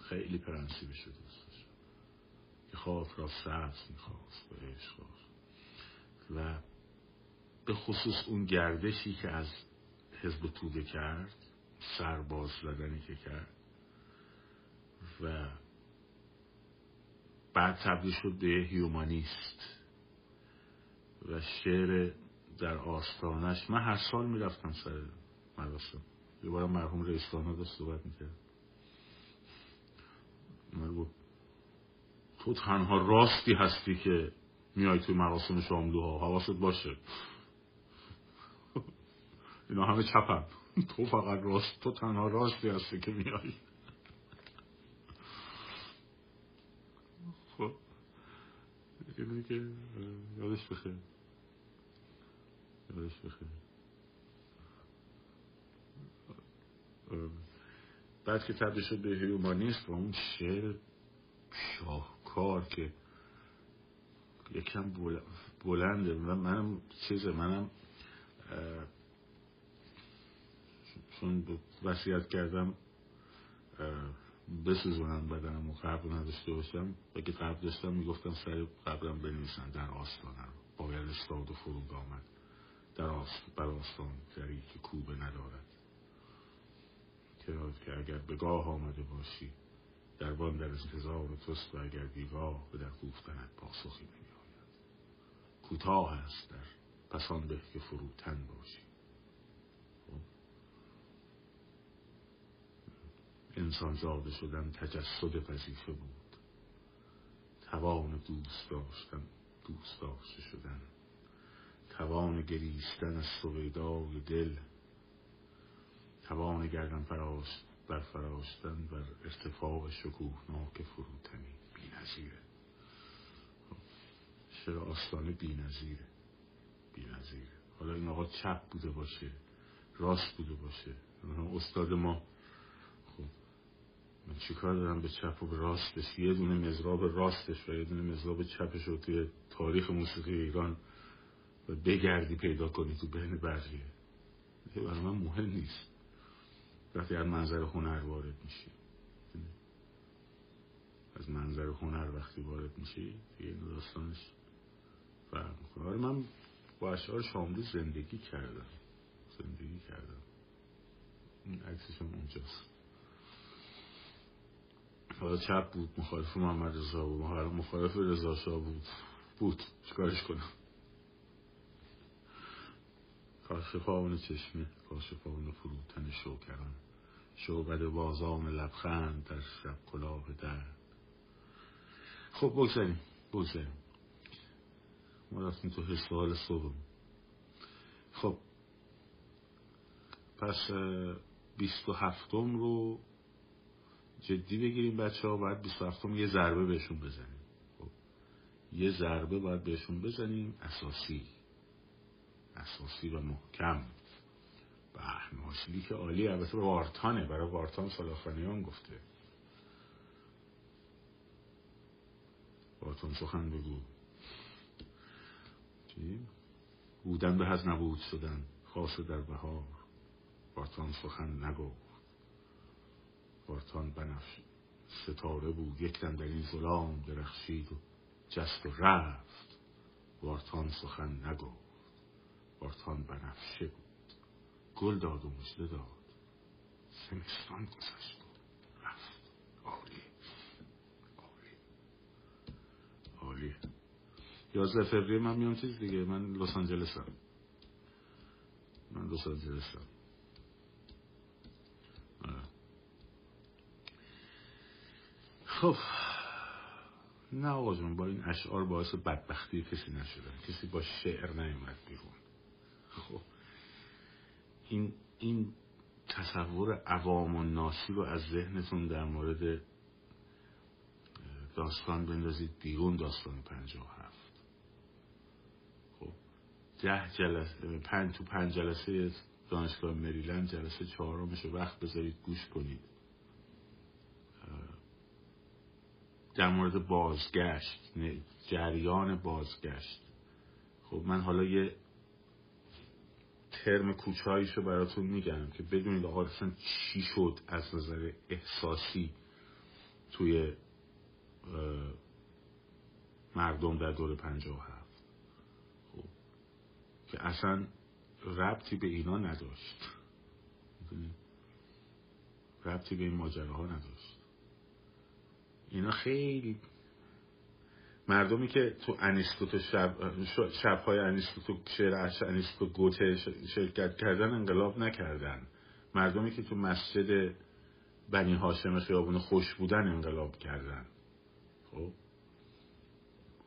خیلی پرنسیبش رو دوست داشتم. که خاک را سبز می‌خواست به عشق و به خصوص اون گردشی که از حزب توده کرد سرباز زدنی که کرد و بعد تبدیل شد به هیومانیست و شعر در آستانش. من هر سال می‌رفتم سر مراسم. یه بارم مرحوم رئیس داشت صحبت می‌کرد. من گفت تو تنها راستی هستی که میای توی مراسم شاملوها حواست باشه. اینا همه چپم تو فقط راست تو تنها راستی هستی که میای خب. اینه که یادش بخیر. یادش بخیر. بعد که تبدیل شد به هیومانیست و اون شعر شاهکار که یکم بلنده. و منم چیزه منم چون وصیت کردم بسوزونم بدنم و قبل نداشته باشم. که قبل داشتم می‌گفتم سر قبرم بنویسن در آستانه رو باید استاد و فرود آمد. در آست بر آستان دری که کوبه ندارد. که اگر به گاه آمده باشی در بان در انتظار توست و اگر بیگاه به در گفتنت پاسخی نمی آید کوتاه است در پسان به که فروتن باشی خب؟ انسان زاده شدن تجسد وظیفه بود. توان دوست داشتن دوست داشته شدن. توان گریستن از سویدای دل. توان گردن فراست بر فراشتن بر ارتفاع شکوهناک فروتنی بی نظیره چرا آستانه بی نظیره بی نظیره حالا این آقا چپ بوده باشه راست بوده باشه. استاد ما من چیکار دارم به چپ و به راستش؟ یه دونه مزراب راستش و یه دونه مزراب چپش رو توی تاریخ موسیقی ایران و بگردی پیدا کنی تو بین بقیه. برای من مهم نیست. وقتی از منظر هنر وارد میشی. از منظر هنر وقتی وارد میشی دیگه این داستانش فرق آره من با اشعار شاملو زندگی کردم. زندگی کردم. این عکسش هم اونجاست. حالا چپ بود مخالف محمد رضا بود مخالف رضا شاه بود. بود. چیکارش کنم؟ کاشفان چشمه کاشفان فروتن شوکران. شعبد بازان لبخند در شب کلاه درد. خب بگذاریم بگذاریم. ما رفتیم تو حسال صبح خب. پس بیست و هفتم رو جدی بگیریم بچه ها باید بیست و هفتم یه ضربه بهشون بزنیم. خب. یه ضربه باید بهشون بزنیم اساسی. اساسی و محکم. به که عالی البته وارتانه برای وارتان سالاخانیان گفته. وارتان سخن بگو؟ بودن به از نبود شدن. خاص در بهار. وارتان سخن نگفت. وارتان بنفش. ستاره بود یک دم در این ظلام درخشید و جست و رفت. وارتان سخن نگفت. وارتان بنفشه بود. گل داد و مجده داد. زمستان گذشت رفت. عالی. عالی. یازده فوریه من میام چیز دیگه؟ من لس آنجلسم. من لس آنجلسم. خب نه آقا جون با این اشعار باعث بدبختی کسی نشدن کسی با شعر نیومد بیرون. خب این این تصور عوام و ناسی رو از ذهنتون در مورد داستان بندازید بیرون داستان پنجاه و هفت. خب ده جلسه پنج تو پنج جلسه دانشگاه مریلند جلسه چهارمش وقت بذارید گوش کنید. در مورد بازگشت جریان بازگشت. خب من حالا یه ترم کوچاییشو براتون میگم که بدونید آقا اصلا چی شد از نظر احساسی توی مردم در دور پنجاه هفت. خب که اصلا ربطی به اینا نداشت. ربطی به این ماجراها نداشت. اینا خیلی مردمی که تو انیستوتو شب شبهای انیستوتو شعر انیستوتو گوته شرکت کردن انقلاب نکردن. مردمی که تو مسجد بنی هاشم خیابون خوش بودن انقلاب کردن. خب؟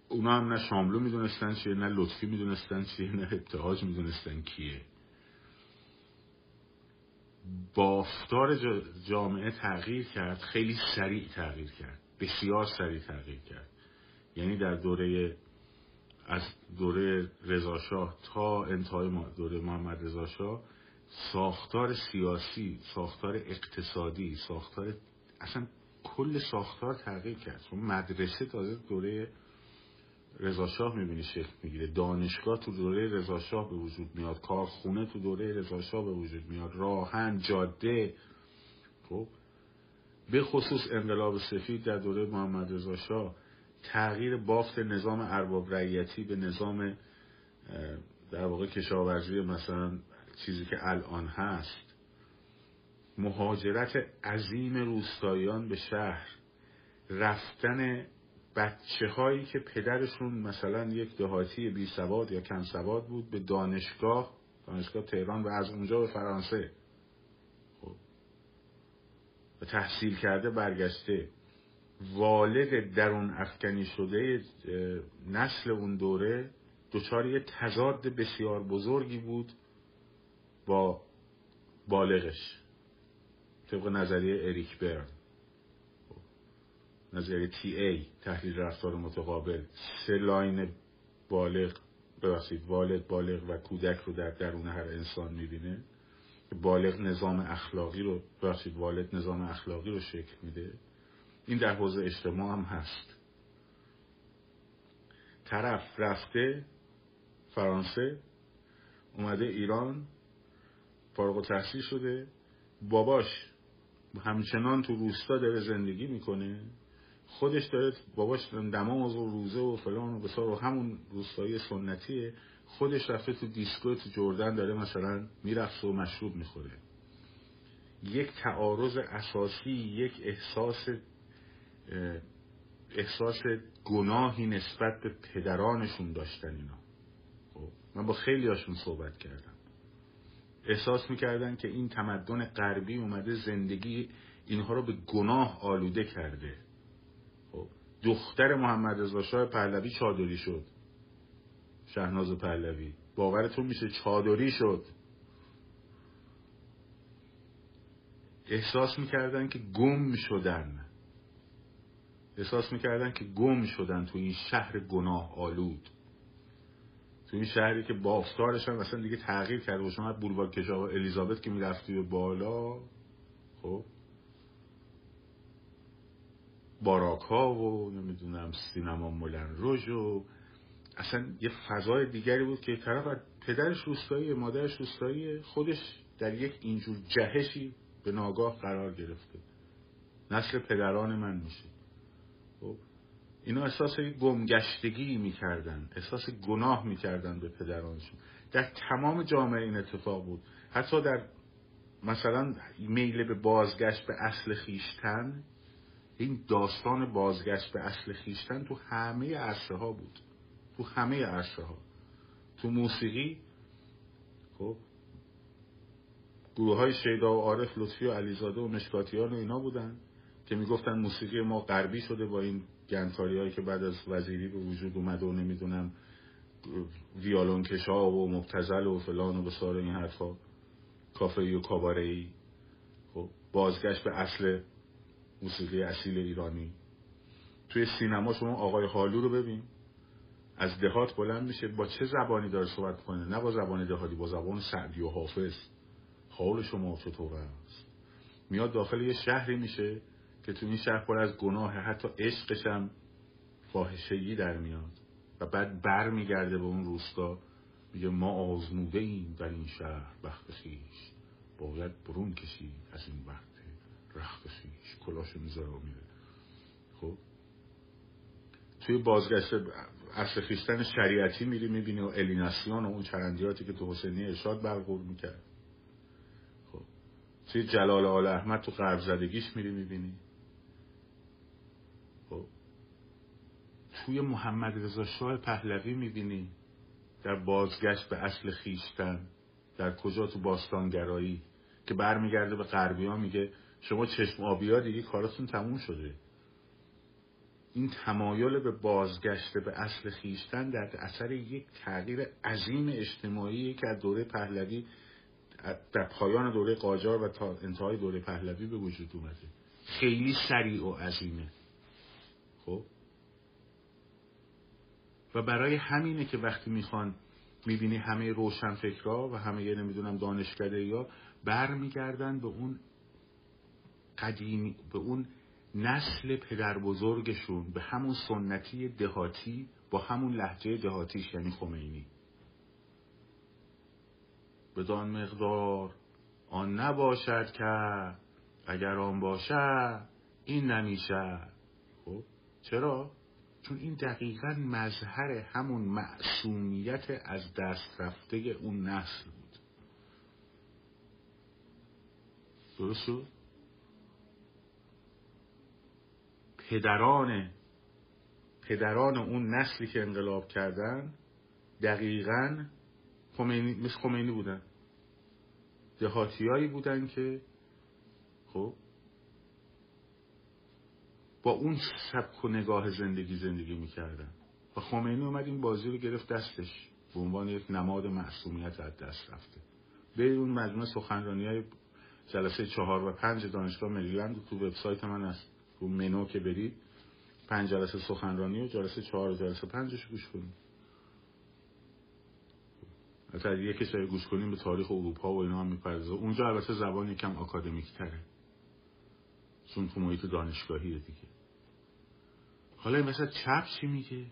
اونا هم نه شاملو می‌دونستن چیه نه لطفی می‌دونستن چیه نه ابتهاج می‌دونستن کیه. بافتار جامعه تغییر کرد خیلی سریع تغییر کرد. بسیار سریع تغییر کرد. یعنی در دوره از دوره رضاشاه تا انتهای دوره محمد رضاشاه ساختار سیاسی ساختار اقتصادی ساختار اصلا کل ساختار تغییر کرد. چون مدرسه تازه دوره رضاشاه می‌بینی شکل می‌گیره. دانشگاه تو دوره رضاشاه به وجود میاد. کارخونه تو دوره رضاشاه به وجود میاد. راهن جاده. خب به خصوص انقلاب سفید در دوره محمد رضاشاه تغییر بافت نظام ارباب رعیتی به نظام در واقع کشاورزی مثلا چیزی که الان هست. مهاجرت عظیم روستاییان به شهر رفتن بچه هایی که پدرشون مثلا یک دهاتی بی سواد یا کم سواد بود به دانشگاه دانشگاه تهران و از اونجا به فرانسه. و تحصیل کرده برگشته. والد درون افکنی شده نسل اون دوره دچار یه تضاد بسیار بزرگی بود با بالغش طبق نظریه اریک برن. نظریه تی ای تحلیل رفتار متقابل. سه لاین بالغ ببخشید والد بالغ و کودک رو در درون هر انسان می‌بینه. بالغ نظام اخلاقی رو ببخشید والد نظام اخلاقی رو شکل میده. این در حوزه اجتماع هم هست. طرف رفته فرانسه اومده ایران فارغ و تحصیل شده. باباش همچنان تو روستا داره زندگی می‌کنه. خودش داره باباش دماغ و روزه و فلان و بسار و همون روستایی سنتیه. خودش رفته تو دیسکو تو جردن داره مثلا می‌رفت و مشروب می‌خوره. یک تعارض اساسی یک احساس احساس گناهی نسبت به پدرانشون داشتن اینا. خب من با خیلی هاشون صحبت کردم. احساس می‌کردن که این تمدن غربی اومده زندگی اینها رو به گناه آلوده کرده. خب دختر محمد رضا شاه پهلوی چادری شد. شهناز پهلوی. باورتون میشه چادری شد. احساس می‌کردن که گم شدن. احساس می‌کردن که گم شدن تو این شهر گناه آلود. تو این شهری که بافتارش هم مثلا دیگه تغییر کرده و شما بولوار و الیزابت که می‌رفتی به بالا خب. باراک ها و نمی‌دونم سینما مولن روژ و اصلا یه فضای دیگری بود که طرف پدرش روستایی مادرش روستایی خودش در یک اینجور جهشی به ناگاه قرار گرفته. نسل پدران من میشه. خب اینا احساس گمگشتگی می‌کردن احساس گناه می‌کردن به پدرانشون. در تمام جامعه این اتفاق بود. حتی در مثلا میل به بازگشت به اصل خیشتن این داستان بازگشت به اصل خیشتن تو همه عرصه ها بود. تو همه عرصه ها تو موسیقی خب گروه های شیدا و عارف لطفی و علیزاده و مشکاتیان و اینا بودن که می‌گفتن موسیقی ما غربی شده با این گنتاری هایی که بعد از وزیری به وجود اومده و نمی‌دونم ویالون کشا و مبتزل و فلان و بسار این حرفا کافه و کاباره ای خب بازگشت به اصل موسیقی اصیل ایرانی. توی سینما شما آقای حالو رو ببین. از دهات بلند میشه با چه زبانی داره صحبت کنه؟ نه با زبان دهاتی با زبان سعدی و حافظ. حال شما چطور است. میاد داخل یه شهری میشه که تو این شهر پر از گناه حتی عشقش هم فاحشگی در میاد. و بعد بر میگرده به اون روستا میگه ما آزموده ایم در این شهر بخت خیش. باید برون کشید از این وقت رخت خیش. کلاشو می‌ذاره و میره. توی بازگشت اصل خیستن شریعتی میری می‌بینی و الیناسیون و اون چرندیاتی که تو حسینی ارشاد برقور می‌کرد. خب. توی جلال آل احمد تو غرب زدگیش میری می‌بینی. خب. توی محمد رضا شاه پهلوی می‌بینی در بازگشت به اصل خیشتن در کجا تو باستانگرایی که برمیگرده به غربی ها میگه شما چشم آبی ها دیگه کاراتون تموم شده. این تمایل به بازگشت به اصل خیشتن در اثر یک تغییر عظیم اجتماعی که از دوره پهلوی در پایان دوره قاجار و تا انتهای دوره پهلوی به وجود اومده. خیلی سریع و عظیمه. خب؟ و برای همینه که وقتی می‌خوان می‌بینی همه روشنفکرا و همه نمی‌دونم دانشکده یا برمیگردن به اون قدیم به اون نسل پدر بزرگشون به همون سنتی دهاتی با همون لحجه دهاتیش یعنی خمینی بدان مقدار آن نباشد که اگر آن باشد این نمیشه خب چرا؟ چون این دقیقا مظهر همون معصومیت از دست رفته اون نسل بود درست شد؟ پدران پدران اون نسلی که انقلاب کردن دقیقا خمینی مثل خمینی بودن. دهاتیایی بودن که خب با اون سبک و نگاه زندگی زندگی می‌کردن. و خمینی اومد این بازی رو گرفت دستش به عنوان یک نماد معصومیت از دست رفته. به اون مجموعه سخنرانی های جلسه چهار و پنج دانشگاه مریلند تو وبسایت من هست. رو منو که برید پنج جلسه سخنرانی و جلسه چهار و جلسه پنجش گوش کنید مثلا یکی سری گوش کنیم به تاریخ اروپا و اینا هم میپرزه اونجا البته زبان یکم آکادمیک تره چون تو محیط دانشگاهیه دیگه. حالا مثلا چپ چی میگه؟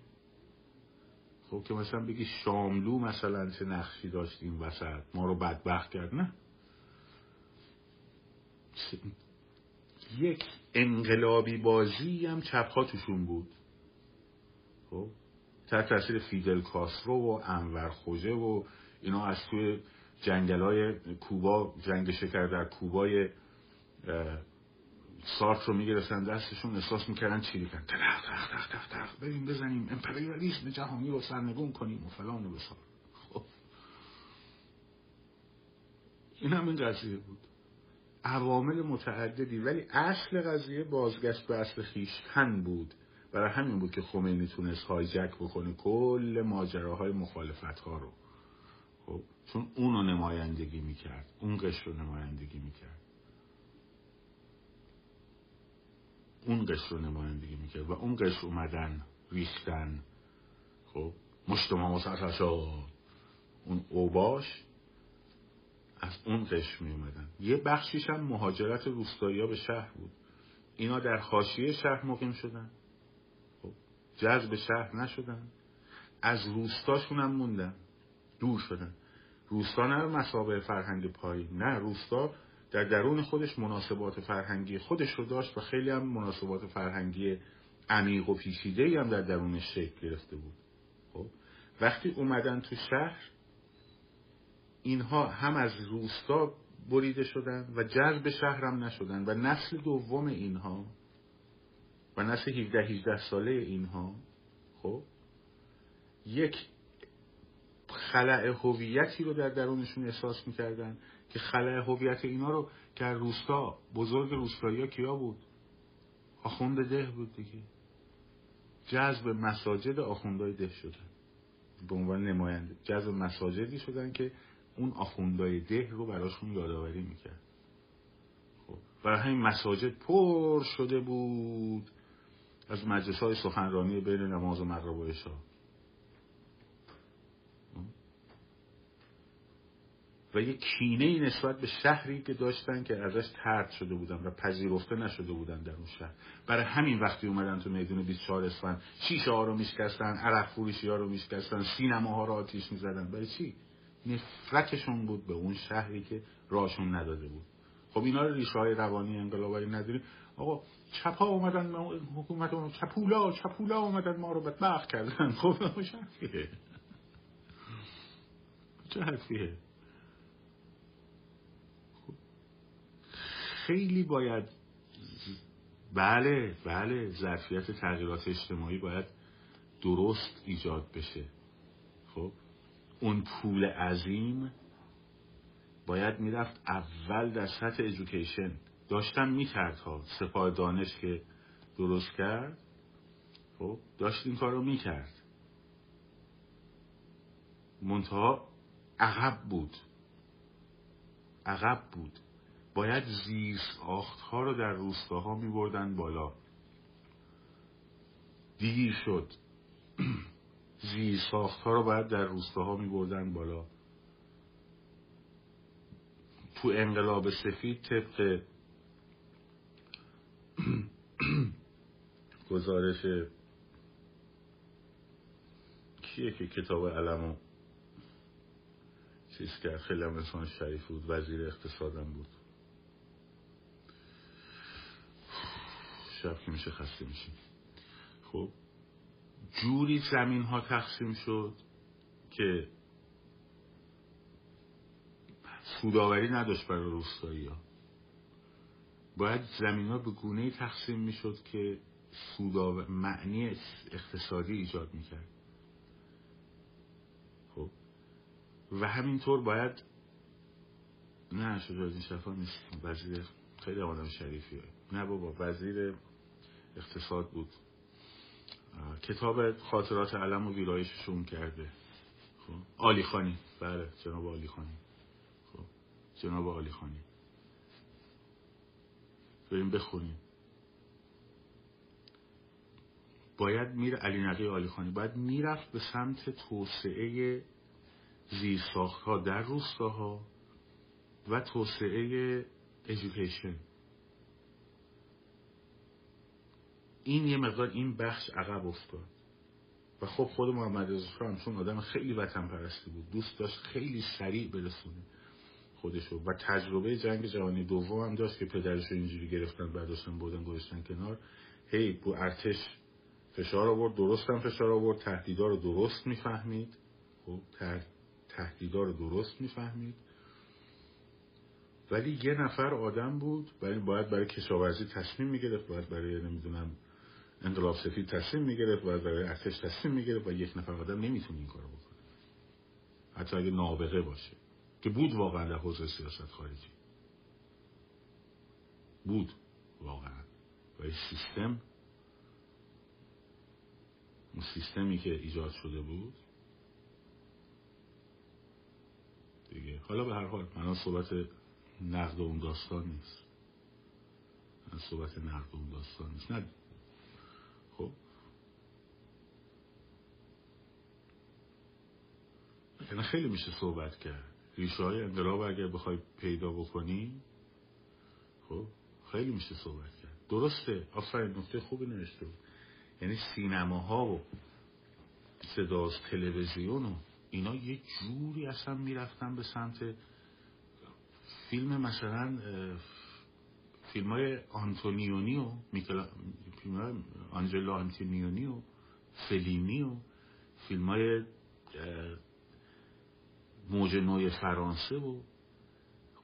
خب که مثلا بگی شاملو مثلا چه نقشی داشت این وسط؟ ما رو بدبخت کرد نه. یک انقلابی بازی هم چپ توشون بود. خب تحت تاثیر فیدل کاسترو و انور خوجه و اینا از توی جنگل های کوبا جنگ شکر در کوبای سارت رو می‌گرفتن دستشون احساس می‌کردن چی کن تلخ تخ تخ تخ تخ بریم بزنیم. امپریالیسم جهانی رو سرنگون کنیم و فلان و بسار. خب. این هم این بود. عوامل متعددی ولی اصل قضیه بازگشت به اصل خیشتن بود. برای همین بود که خمینی تونست هایجک بکنه کل ماجراهای مخالفت ها رو. خب چون اون رو نمایندگی می‌کرد اون قشر رو نمایندگی می‌کرد. اون قشر رو نمایندگی می‌کرد و اون قشر اومدن ریختن. خب مجتمع شد. اون اوباش از اون قشر می اومدن. یه بخشیش هم مهاجرت روستایی به شهر بود. اینا در خاشیه شهر مقیم شدن. خب جذب شهر نشدن. از روستاشون هم موندن. دور شدن. روستا نه مسابقه فرهنگ پایی نه روستا در درون خودش مناسبات فرهنگی خودش رو داشت و خیلی هم مناسبات فرهنگی عمیق و پیچیده هم در درونش شکل گرفته بود. خب وقتی اومدن تو شهر اینها هم از روستا بریده شدن و جذب شهرم نشدن و نسل دوم اینها و نسل 17 18 ساله اینها خب یک خلع هویتی رو در درونشون احساس می‌کردن که خلع هویت اینا رو که روستا بزرگ روستایی ها کیا بود؟ آخوند ده بود دیگه. جذب مساجد آخوندهای ده شدن. به عنوان نماینده. جذب مساجدی شدن که اون آخوندهای ده رو براشون یادآوری می‌کرد. خب برای همین مساجد پر شده بود. از مجلس های سخنرانی بین نماز و مغرب و عشا و یه کینه ای نسبت به شهری که داشتن که ازش ترد شده بودن و پذیرفته نشده بودن در اون شهر. برای همین وقتی اومدن تو میدون 24 اسفند شیشه ها رو میشکستن عرق فروشی ها رو میشکستن سینما ها رو آتیش می‌زدن. برای چی؟ نفرتشون بود به اون شهری که راهشون نداده بود. خب اینا رو ریشه های روانی انقلابی نداریم. آقا چپا اومدن حکومت اومدن چپولا چپولا اومدن ما رو بدبخت کردن. خب چه چه حرفیه خیلی باید بله بله ظرفیت تغییرات اجتماعی باید درست ایجاد بشه. خب؟ اون پول عظیم باید می‌رفت اول در سطح ایژوکیشن داشتم می‌کرد ها سپاه دانش که درست کرد خب داشت این کار رو می‌کرد. منتها عقب بود. عقب بود. باید زیست ها رو در روستاها می بردن بالا. دیر شد. زیر ها رو باید در روستاها می بردن بالا. تو انقلاب سفید طبق گزارش کیه که کتاب علمو چیز کرد؟ خیلی هم انسان شریف بود. وزیر اقتصادم بود. شب که میشه خسته میشیم. خب؟ جوری زمین ها تقسیم شد که سوداوری نداشت برای روستایی ها. باید زمین ها به گونه تقسیم می‌شد که سوداور... معنی اقتصادی ایجاد می‌کرد. خب. و همینطور باید نه شده از شفا نیست. وزیر خیلی آدم شریفیه. نه بابا وزیر اقتصاد بود. کتاب خاطرات علم و ویرایششون کرده. خب. آلی خانی. بله جناب آلی خانی. خب. جناب آلی خانی. بریم بخونیم. باید میره علی نقی آلی خانی. باید می‌رفت به سمت توسعه زیرساخت ها در روستاها و توسعه ایژوکیشن این یه مقدار این بخش عقب افتاد. و خب خود محمد رضا هم چون آدم خیلی وطن پرستی بود دوست داشت خیلی سریع برسونه خودشو. و تجربه جنگ جهانی دوم هم داشت که پدرش رو اینجوری گرفتن بعدشون بودن گذاشتن کنار. هی بو ارتش فشار آورد درست فشار آورد. تهدیدا رو درست می‌فهمید. خب تهدیدا رو درست می‌فهمید. ولی یه نفر آدم بود برای باید برای کشاورزی تصمیم می‌گرفت باید برای نمی‌دونم انقلاب سفید تصمیم می‌گرفت و برای ارتش تصمیم می‌گرفت و یک نفر آدم نمی‌تونه این کارو بکنه. حتی اگه نابغه باشه. که بود واقعا در حوزه سیاست خارجی. بود واقعا. و سیستم اون سیستمی که ایجاد شده بود دیگه. حالا به هر حال من صحبت نقد اون داستان نیست. من صحبت نقد اون داستان نیست. نه خب. یعنی خیلی میشه صحبت کرد. ریشه های انقلاب اگر بخوای پیدا بکنی خب خیلی میشه صحبت کرد. درسته. آفرین نکته خوبی نوشته بود. یعنی سینماها و صداز تلویزیون و اینا یه جوری اصلا می‌رفتن به سمت فیلم مثلا فیلم های آنتونیونی و آنجلا آنتونیونی و فلینی و فیلم های موج نوی فرانسه و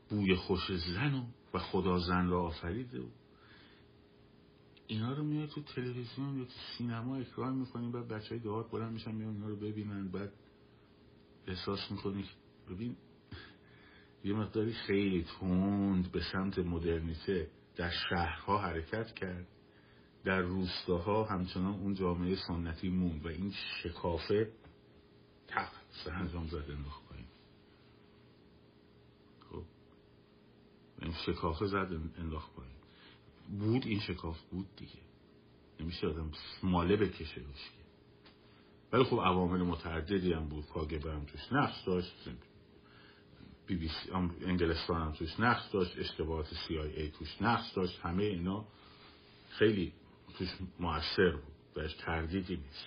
بوی خوش زن و و خدا زن را آفریده و اینا رو میاد تو تلویزیون یا تو سینما اکرار می‌کنیم بعد بچه های دهات بلند میشن میان اینا رو ببینن بعد احساس می‌کنی ببین یه مقداری خیلی تند به سمت مدرنیته در شهرها حرکت کرد. در روستاها همچنان اون جامعه سنتی موند و این شکافه تق سرانجام زده نخ کنیم خب. این شکافه زد انداخت پایین. بود این شکاف بود دیگه. نمیشه آدم ماله بکشه روش ولی خب عوامل متعددی هم بود. کاگبه هم توش نقش داشت. بی بی سی انگلستان هم توش نقش داشت. اشتباهات سی آی ای توش نقش داشت. همه اینا خیلی موثر بود بهش تردیدی نیست.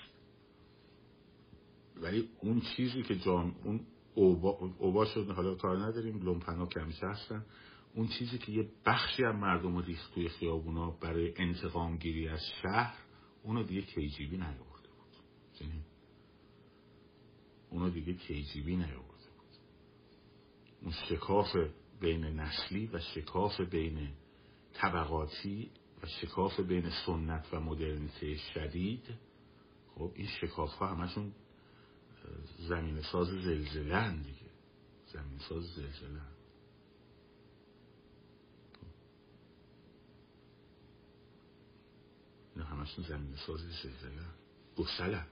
ولی اون چیزی که جام اون اوبا, اوبا شد حالا کار نداریم لومپنا کمیشه هستن. اون چیزی که یه بخشی از مردم رو ریخت توی خیابونا برای انتقام گیری از شهر اونو دیگه کیجیبی نیاورده بود. یعنی اونو دیگه کیجیبی نیاورده بود. اون شکاف بین نسلی و شکاف بین طبقاتی و شکاف بین سنت و مدرنیته شدید خب این شکاف ها همشون زمین ساز زلزله دیگه. زمین ساز زلزله اینا همشون زمین ساز زلزله گسله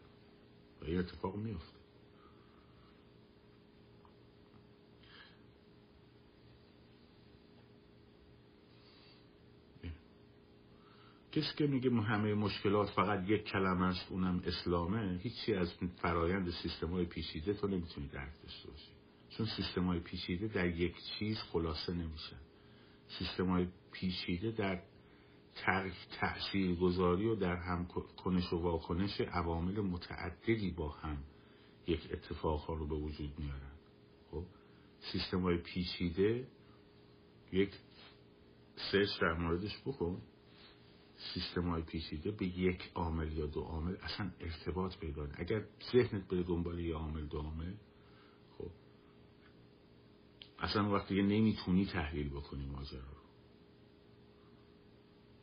و این اتفاق میفته کسی که میگه همه مشکلات فقط یک کلمه است اونم اسلامه هیچی از فرایند سیستم های پیچیده تو نمی‌تونی درک داشته چون سیستم های پیچیده در یک چیز خلاصه نمیشن. سیستم های پیچیده در تأثیر گذاری و در هم کنش و واکنش عوامل متعددی با هم یک اتفاق ها رو به وجود میارن. خب؟ سیستم های پیچیده یک سرچ در موردش بکن. سیستم های پیچیده به یک عامل یا دو عامل اصلا ارتباط پیدا اگر ذهنت بره دنبال یه عامل دو عامل خب اصلا وقتی دیگه نمی‌تونی تحلیل بکنی ماجرا رو.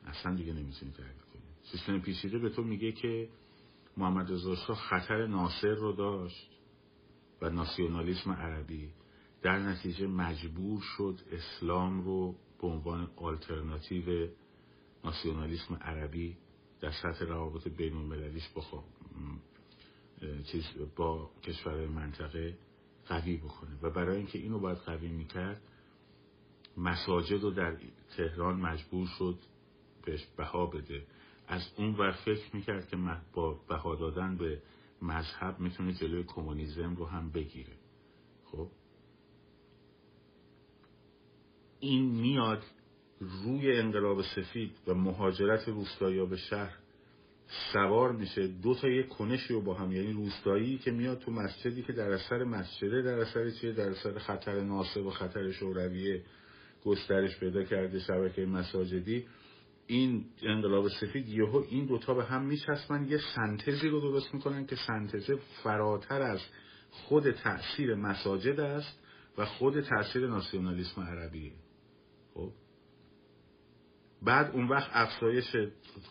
اصلا دیگه نمی‌تونی تحلیل کنی سیستم پیچیده به تو میگه که محمد رضا خطر ناصر رو داشت و ناسیونالیسم عربی در نتیجه مجبور شد اسلام رو به عنوان آلترناتیو ناسیونالیسم عربی در سطح روابط بین المللیش با چیز با کشور منطقه قوی بکنه. و برای اینکه اینو باید قوی می‌کرد مساجد رو در تهران مجبور شد بهش بها بده. از اون ور فکر می‌کرد که با بها دادن به مذهب می‌تونه جلوی کمونیسم رو هم بگیره. خب؟ این میاد روی انقلاب سفید و مهاجرت روستایی به شهر سوار میشه. دو تا یک کنشی رو با هم یعنی روستایی که میاد تو مسجدی که در اثر مسجده در اثر چیه؟ در اثر خطر ناسب و خطر شورویه گسترش پیدا کرده شبکه مساجدی. این انقلاب سفید یهو این دوتا به هم میچسبن یه سنتزی رو درست می‌کنن که سنتز فراتر از خود تاثیر مساجد است و خود تاثیر ناسیونالیسم عربیه. خب؟ بعد اون وقت افزایش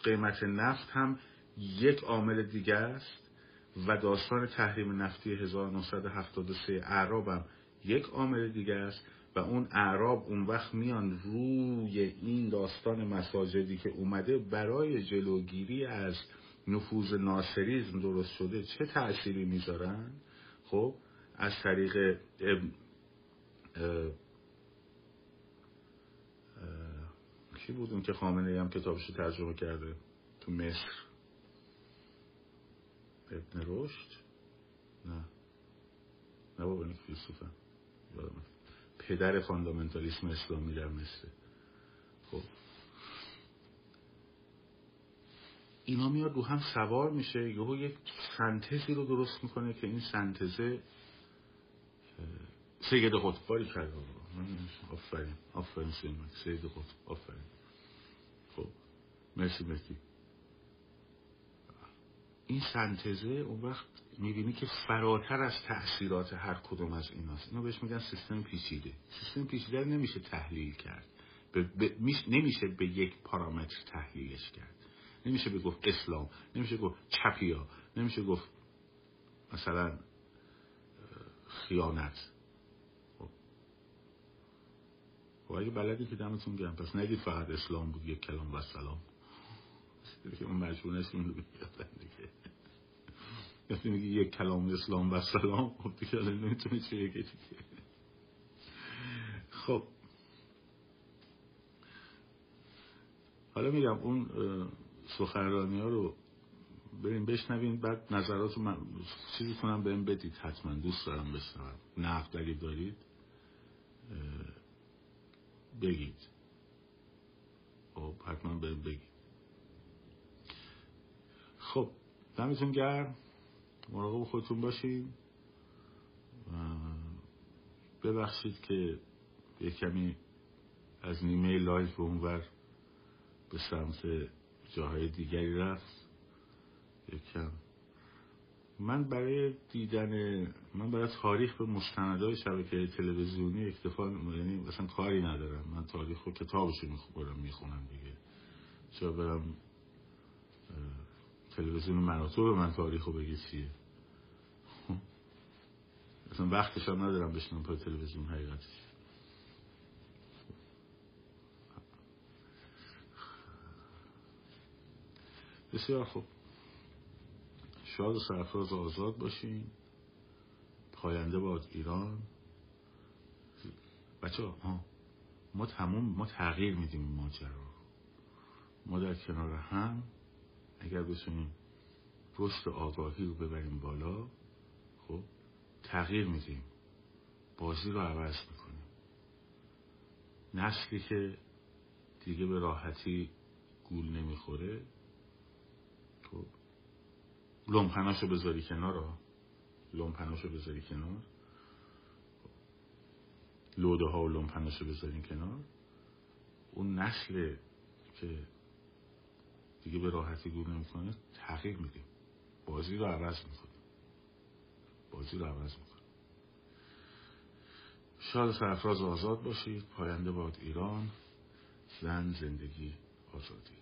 قیمت نفت هم یک عامل دیگه است و داستان تحریم نفتی 1973 اعراب هم یک عامل دیگه است و اون اعراب اون وقت میان روی این داستان مساجدی که اومده برای جلوگیری از نفوذ ناصریزم درست شده چه تأثیری می‌ذارن؟ خب از طریق کی بود اون که خامنه هم کتابش ترجمه کرده تو مصر؟ ابن رشد؟ نه. نه بابا این فیلسوفه. پدر فاندامنتالیسم اسلامی در مصر. خب. اینا میاد رو هم سوار میشه. یهو یک سنتزی رو درست می‌کنه که این سنتزه سید قطب. باری کرده آفرین. آفرین سید قطب. آفرین. مرسی مرسی این سنتزه اون وقت می‌بینی که فراتر از تاثیرات هر کدوم از ایناست. اینا بهش میگن سیستم پیچیده. سیستم پیچیده نمیشه تحلیل کرد. نمیشه به یک پارامتر تحلیلش کرد. نمیشه به گفت اسلام نمیشه گفت چپیا نمیشه گفت مثلا خیانت. خب, خب اگه بلدی که دمتون گرم پس نگید فقط اسلام بود یک کلام و سلام. که اون مجبور نشون رو دیگه وقتی میگی یک کلام اسلام و سلام خب دیگه نمی‌تونی چه یکی دیگه. خب. حالا میگم اون سخنرانی ها رو بریم بشنوین بعد نظرات من چیزی کنم بهم بدید حتما دوست دارم بشنوم. نقد اگه دارید؟ بگید. خب حتما بهم بگید. خب دمتون گرم. مراقب خودتون باشید ببخشید که یه کمی از نیمه لایف به اونور به سمت جاهای دیگری رفت. یکم. من برای دیدن من برای تاریخ به مستندهای شبکه تلویزیونی اکتفا یعنی مثلا کاری ندارم. من تاریخ رو کتابشو می‌خونم می‌خونم دیگه. چرا برم تلویزیون من تاریخ رو بگی چیه؟ اصلا وقتش هم ندارم بشنم پای تلویزیون حقیقتش. بسیار خوب. شاد و سرفراز آزاد باشین. پاینده باد ایران. بچه ها ما تموم ما تغییر میدیم ماجرا ما در کنار هم اگر بتونیم رشد آگاهی رو ببریم بالا خب تغییر میدیم. بازی رو عوض می‌کنیم. نسلی که دیگه به راحتی گول نمی‌خوره خب لومپناشو بذاری کنار لومپناشو بذاری کنار. لوده ها و لومپناشو بذارین کنار. اون نسل که دیگه به راحتی گول نمی‌کنه تغییر میدیم بازی رو عوض می‌کنیم. بازی رو عوض می‌کنیم. شاد سرفراز آزاد باشید. پاینده باد ایران. زن زندگی آزادی.